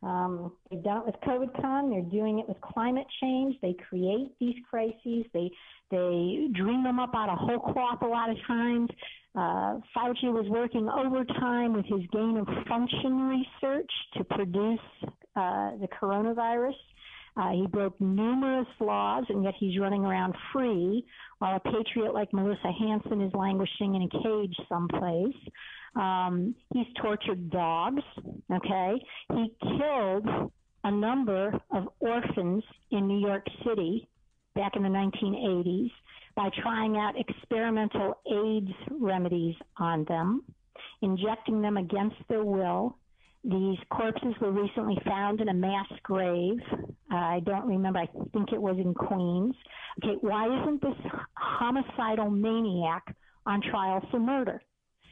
Um, they've done it with COVID con. They're doing it with climate change. They create these crises. They they dream them up out of whole cloth a lot of times. Uh, Fauci was working overtime with his gain of function research to produce uh, the coronavirus. Uh, he broke numerous laws, and yet he's running around free, while a patriot like Melissa Hanson is languishing in a cage someplace. Um, he's tortured dogs. Okay, he killed a number of orphans in New York City back in the 1980s by trying out experimental AIDS remedies on them, injecting them against their will. These corpses were recently found in a mass grave. I don't remember. I think it was in Queens. Okay, why isn't this homicidal maniac on trial for murder?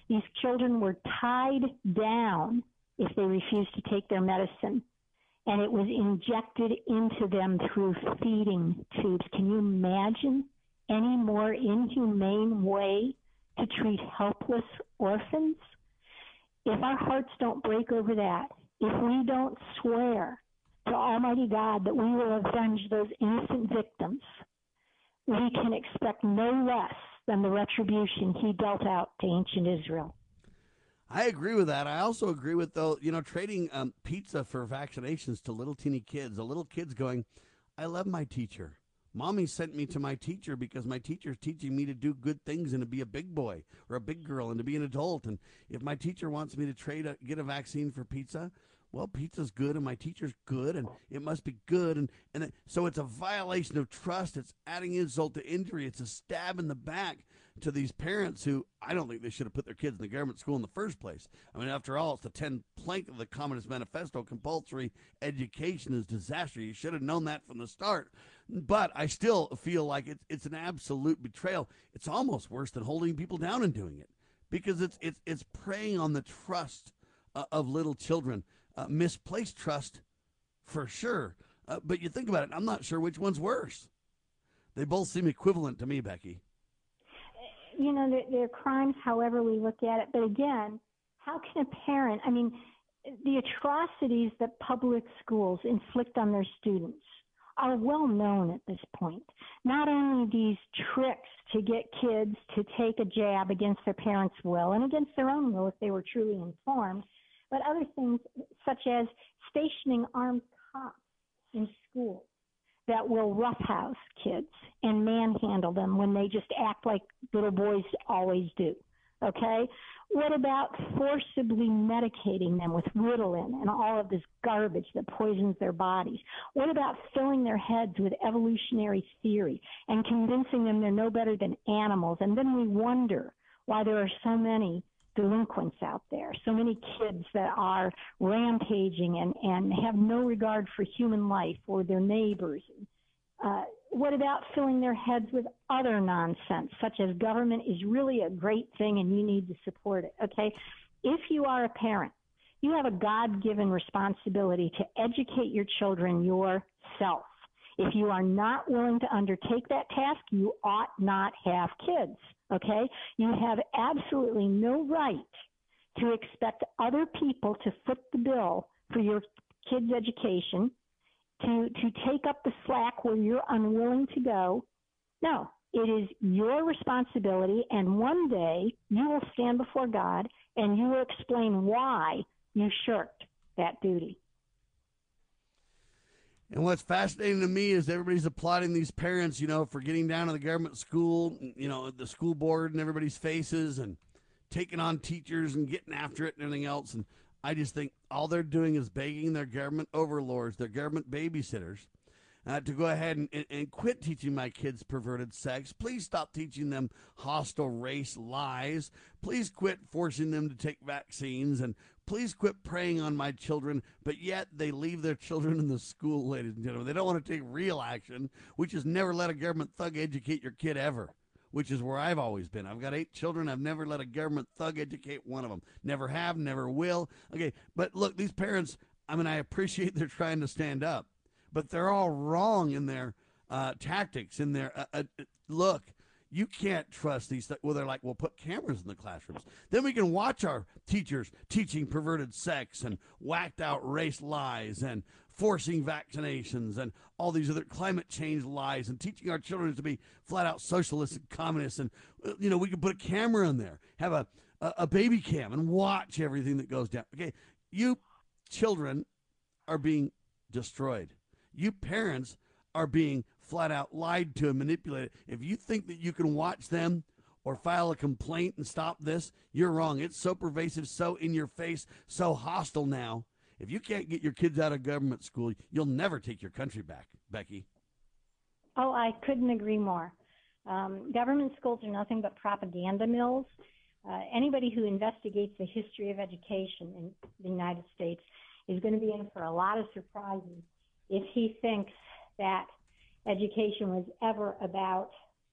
These children were tied down if they refused to take their medicine, and it was injected into them through feeding tubes. Can you imagine any more inhumane way to treat helpless orphans? If our hearts don't break over that, if we don't swear to Almighty God that we will avenge those innocent victims, we can expect no less than the retribution he dealt out to ancient Israel. I agree with that. I also agree with though, you know, trading um, pizza for vaccinations to little teeny kids. The little kids going, "I love my teacher. Mommy sent me to my teacher because my teacher's teaching me to do good things and to be a big boy or a big girl and to be an adult. And if my teacher wants me to trade a, get a vaccine for pizza, well, pizza's good and my teacher's good and it must be good. And, and so it's a violation of trust. It's adding insult to injury. It's a stab in the back to these parents who I don't think they should have put their kids in the government school in the first place. I mean, after all, it's the 10 plank of the Communist Manifesto compulsory education is disaster. You should have known that from the start. But I still feel like it's, it's an absolute betrayal. It's almost worse than holding people down and doing it because it's, it's, it's preying on the trust uh, of little children. Uh, misplaced trust for sure. Uh, but you think about it, I'm not sure which one's worse. They both seem equivalent to me, Becky you know, they're, they're crimes however we look at it. But again, how can a parent, I mean, the atrocities that public schools inflict on their students are well known at this point. Not only these tricks to get kids to take a jab against their parents' will and against their own will if they were truly informed, but other things such as stationing armed cops in schools that will roughhouse kids and manhandle them when they just act like little boys always do. Okay? What about forcibly medicating them with Ritalin and all of this garbage that poisons their bodies? What about filling their heads with evolutionary theory and convincing them they're no better than animals? And then we wonder why there are so many delinquents out there, so many kids that are rampaging and, and have no regard for human life or their neighbors. Uh, what about filling their heads with other nonsense, such as government is really a great thing and you need to support it? Okay. If you are a parent, you have a God given responsibility to educate your children yourself. If you are not willing to undertake that task, you ought not have kids. Okay? You have absolutely no right to expect other people to foot the bill for your kids' education, to, to take up the slack where you're unwilling to go. No, it is your responsibility, and one day you will stand before God and you will explain why you shirked that duty. And what's fascinating to me is everybody's applauding these parents, you know, for getting down to the government school, you know, the school board and everybody's faces and taking on teachers and getting after it and everything else. And I just think all they're doing is begging their government overlords, their government babysitters, uh, to go ahead and, and, and, quit teaching my kids perverted sex. Please stop teaching them hostile race lies. Please quit forcing them to take vaccines and please quit preying on my children. But yet they leave their children in the school, ladies and gentlemen. They don't want to take real action, which is never let a government thug educate your kid ever. Which is where I've always been. I've got eight children. I've never let a government thug educate one of them. Never have, never will. Okay, but look, these parents, I mean, I appreciate *laughs* they're trying to stand up but they're all wrong in their uh, tactics. In their uh, uh, look, you can't trust these. Th- well, they're like, we'll put cameras in the classrooms. Then we can watch our teachers teaching perverted sex and whacked out race lies and forcing vaccinations and all these other climate change lies and teaching our children to be flat out socialists and communists. And, uh, you know, we can put a camera in there, have a, a, a baby cam and watch everything that goes down. Okay. You children are being destroyed. You parents are being flat out lied to and manipulated. If you think that you can watch them or file a complaint and stop this, you're wrong. It's so pervasive, so in your face, so hostile now. If you can't get your kids out of government school, you'll never take your country back, Becky. Oh, I couldn't agree more. Um, government schools are nothing but propaganda mills. Uh, anybody who investigates the history of education in the United States is going to be in for a lot of surprises if he thinks that education was ever about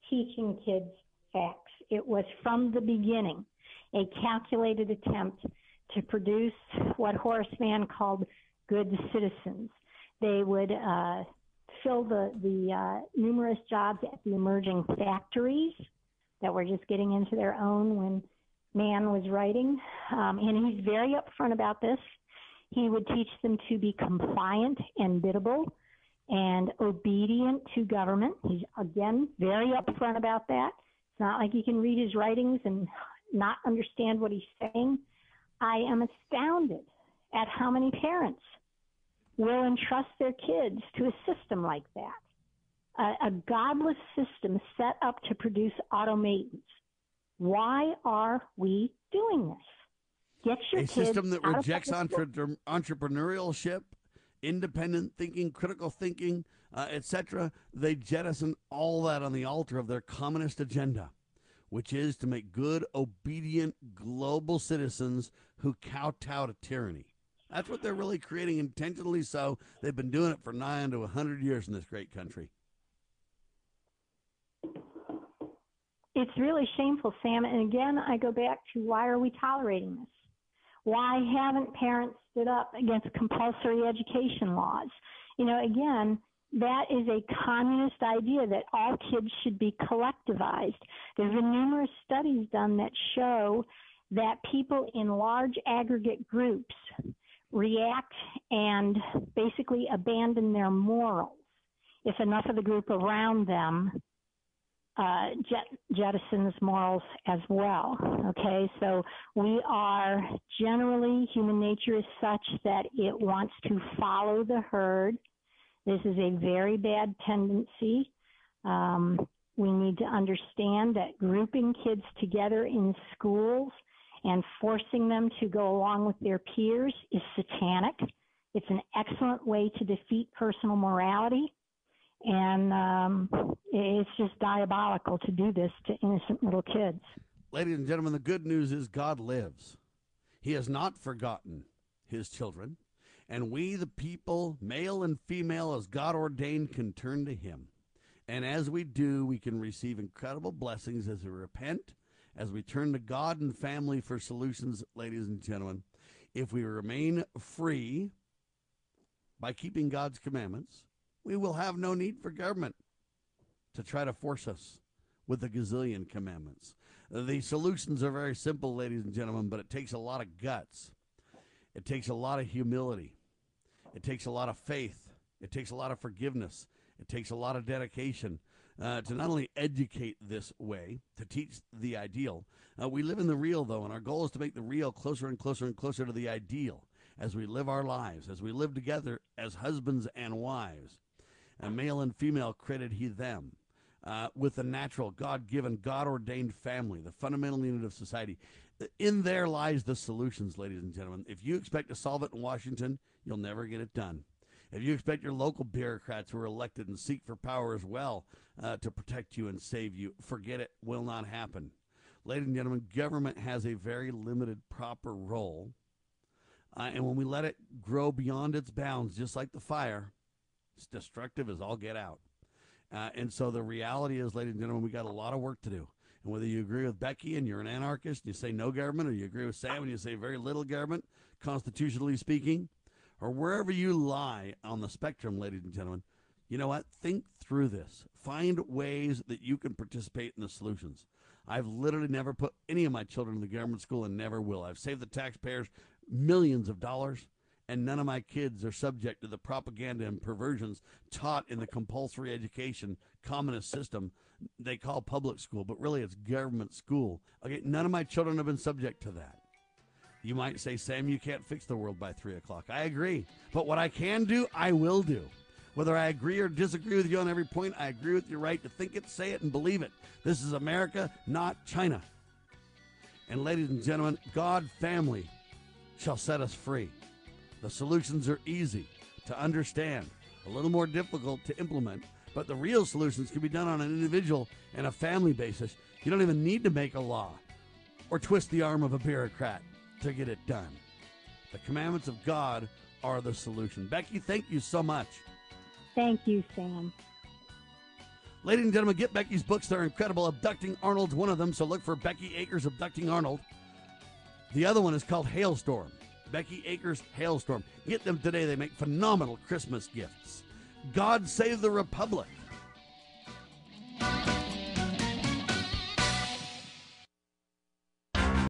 teaching kids facts. It was from the beginning a calculated attempt to produce what Horace Mann called good citizens. They would uh, fill the, the uh, numerous jobs at the emerging factories that were just getting into their own when Mann was writing. Um, and he's very upfront about this. He would teach them to be compliant and biddable and obedient to government. He's again very upfront about that. It's not like you can read his writings and not understand what he's saying. I am astounded at how many parents will entrust their kids to a system like that. A, a godless system set up to produce automatons. Why are we doing this? Get your a kids system that rejects entre- entrepreneurship, independent thinking, critical thinking, uh, etc. They jettison all that on the altar of their communist agenda, which is to make good, obedient, global citizens who kowtow to tyranny. That's what they're really creating intentionally. So they've been doing it for nine to a hundred years in this great country. It's really shameful, Sam. And again, I go back to why are we tolerating this? Why haven't parents stood up against compulsory education laws? You know, again, that is a communist idea that all kids should be collectivized. There's been numerous studies done that show that people in large aggregate groups react and basically abandon their morals if enough of the group around them uh, jet, jettisons morals as well. Okay, so we are generally, human nature is such that it wants to follow the herd. This is a very bad tendency. Um, we need to understand that grouping kids together in schools and forcing them to go along with their peers is satanic. It's an excellent way to defeat personal morality and um, it's just diabolical to do this to innocent little kids. Ladies and gentlemen, the good news is God lives. He has not forgotten his children, and we, the people, male and female, as God ordained, can turn to him. And as we do, we can receive incredible blessings as we repent, as we turn to God and family for solutions, ladies and gentlemen. If we remain free by keeping God's commandments, we will have no need for government to try to force us with a gazillion commandments. The solutions are very simple, ladies and gentlemen, but it takes a lot of guts. It takes a lot of humility. It takes a lot of faith. It takes a lot of forgiveness. It takes a lot of dedication uh, to not only educate this way, to teach the ideal. Uh, we live in the real, though, and our goal is to make the real closer and closer and closer to the ideal as we live our lives, as we live together as husbands and wives and male and female created he them. Uh, with the natural, God given, God ordained family, the fundamental unit of society. In there lies the solutions, ladies and gentlemen. If you expect to solve it in Washington, you'll never get it done. If you expect your local bureaucrats who are elected and seek for power as well uh, to protect you and save you, forget it, will not happen. Ladies and gentlemen, government has a very limited, proper role. Uh, and when we let it grow beyond its bounds, just like the fire, it's destructive as all get out. Uh, and so the reality is, ladies and gentlemen, we got a lot of work to do. And whether you agree with Becky and you're an anarchist, and you say no government, or you agree with Sam and you say very little government, constitutionally speaking, or wherever you lie on the spectrum, ladies and gentlemen, you know what? Think through this. Find ways that you can participate in the solutions. I've literally never put any of my children in the government school and never will. I've saved the taxpayers millions of dollars and none of my kids are subject to the propaganda and perversions taught in the compulsory education communist system they call public school, but really it's government school. Okay, none of my children have been subject to that. You might say, Sam, you can't fix the world by three o'clock. I agree. But what I can do, I will do. Whether I agree or disagree with you on every point, I agree with your right to think it, say it, and believe it. This is America, not China. And ladies and gentlemen, God family shall set us free. The solutions are easy to understand, a little more difficult to implement, but the real solutions can be done on an individual and a family basis. You don't even need to make a law or twist the arm of a bureaucrat to get it done. The commandments of God are the solution. Becky, thank you so much. Thank you, Sam. Ladies and gentlemen, get Becky's books. They're incredible. Abducting Arnold's one of them, so look for Becky Akers Abducting Arnold. The other one is called Halestorm. Becky Akers Halestorm. Get them today. They make phenomenal Christmas gifts. God save the Republic.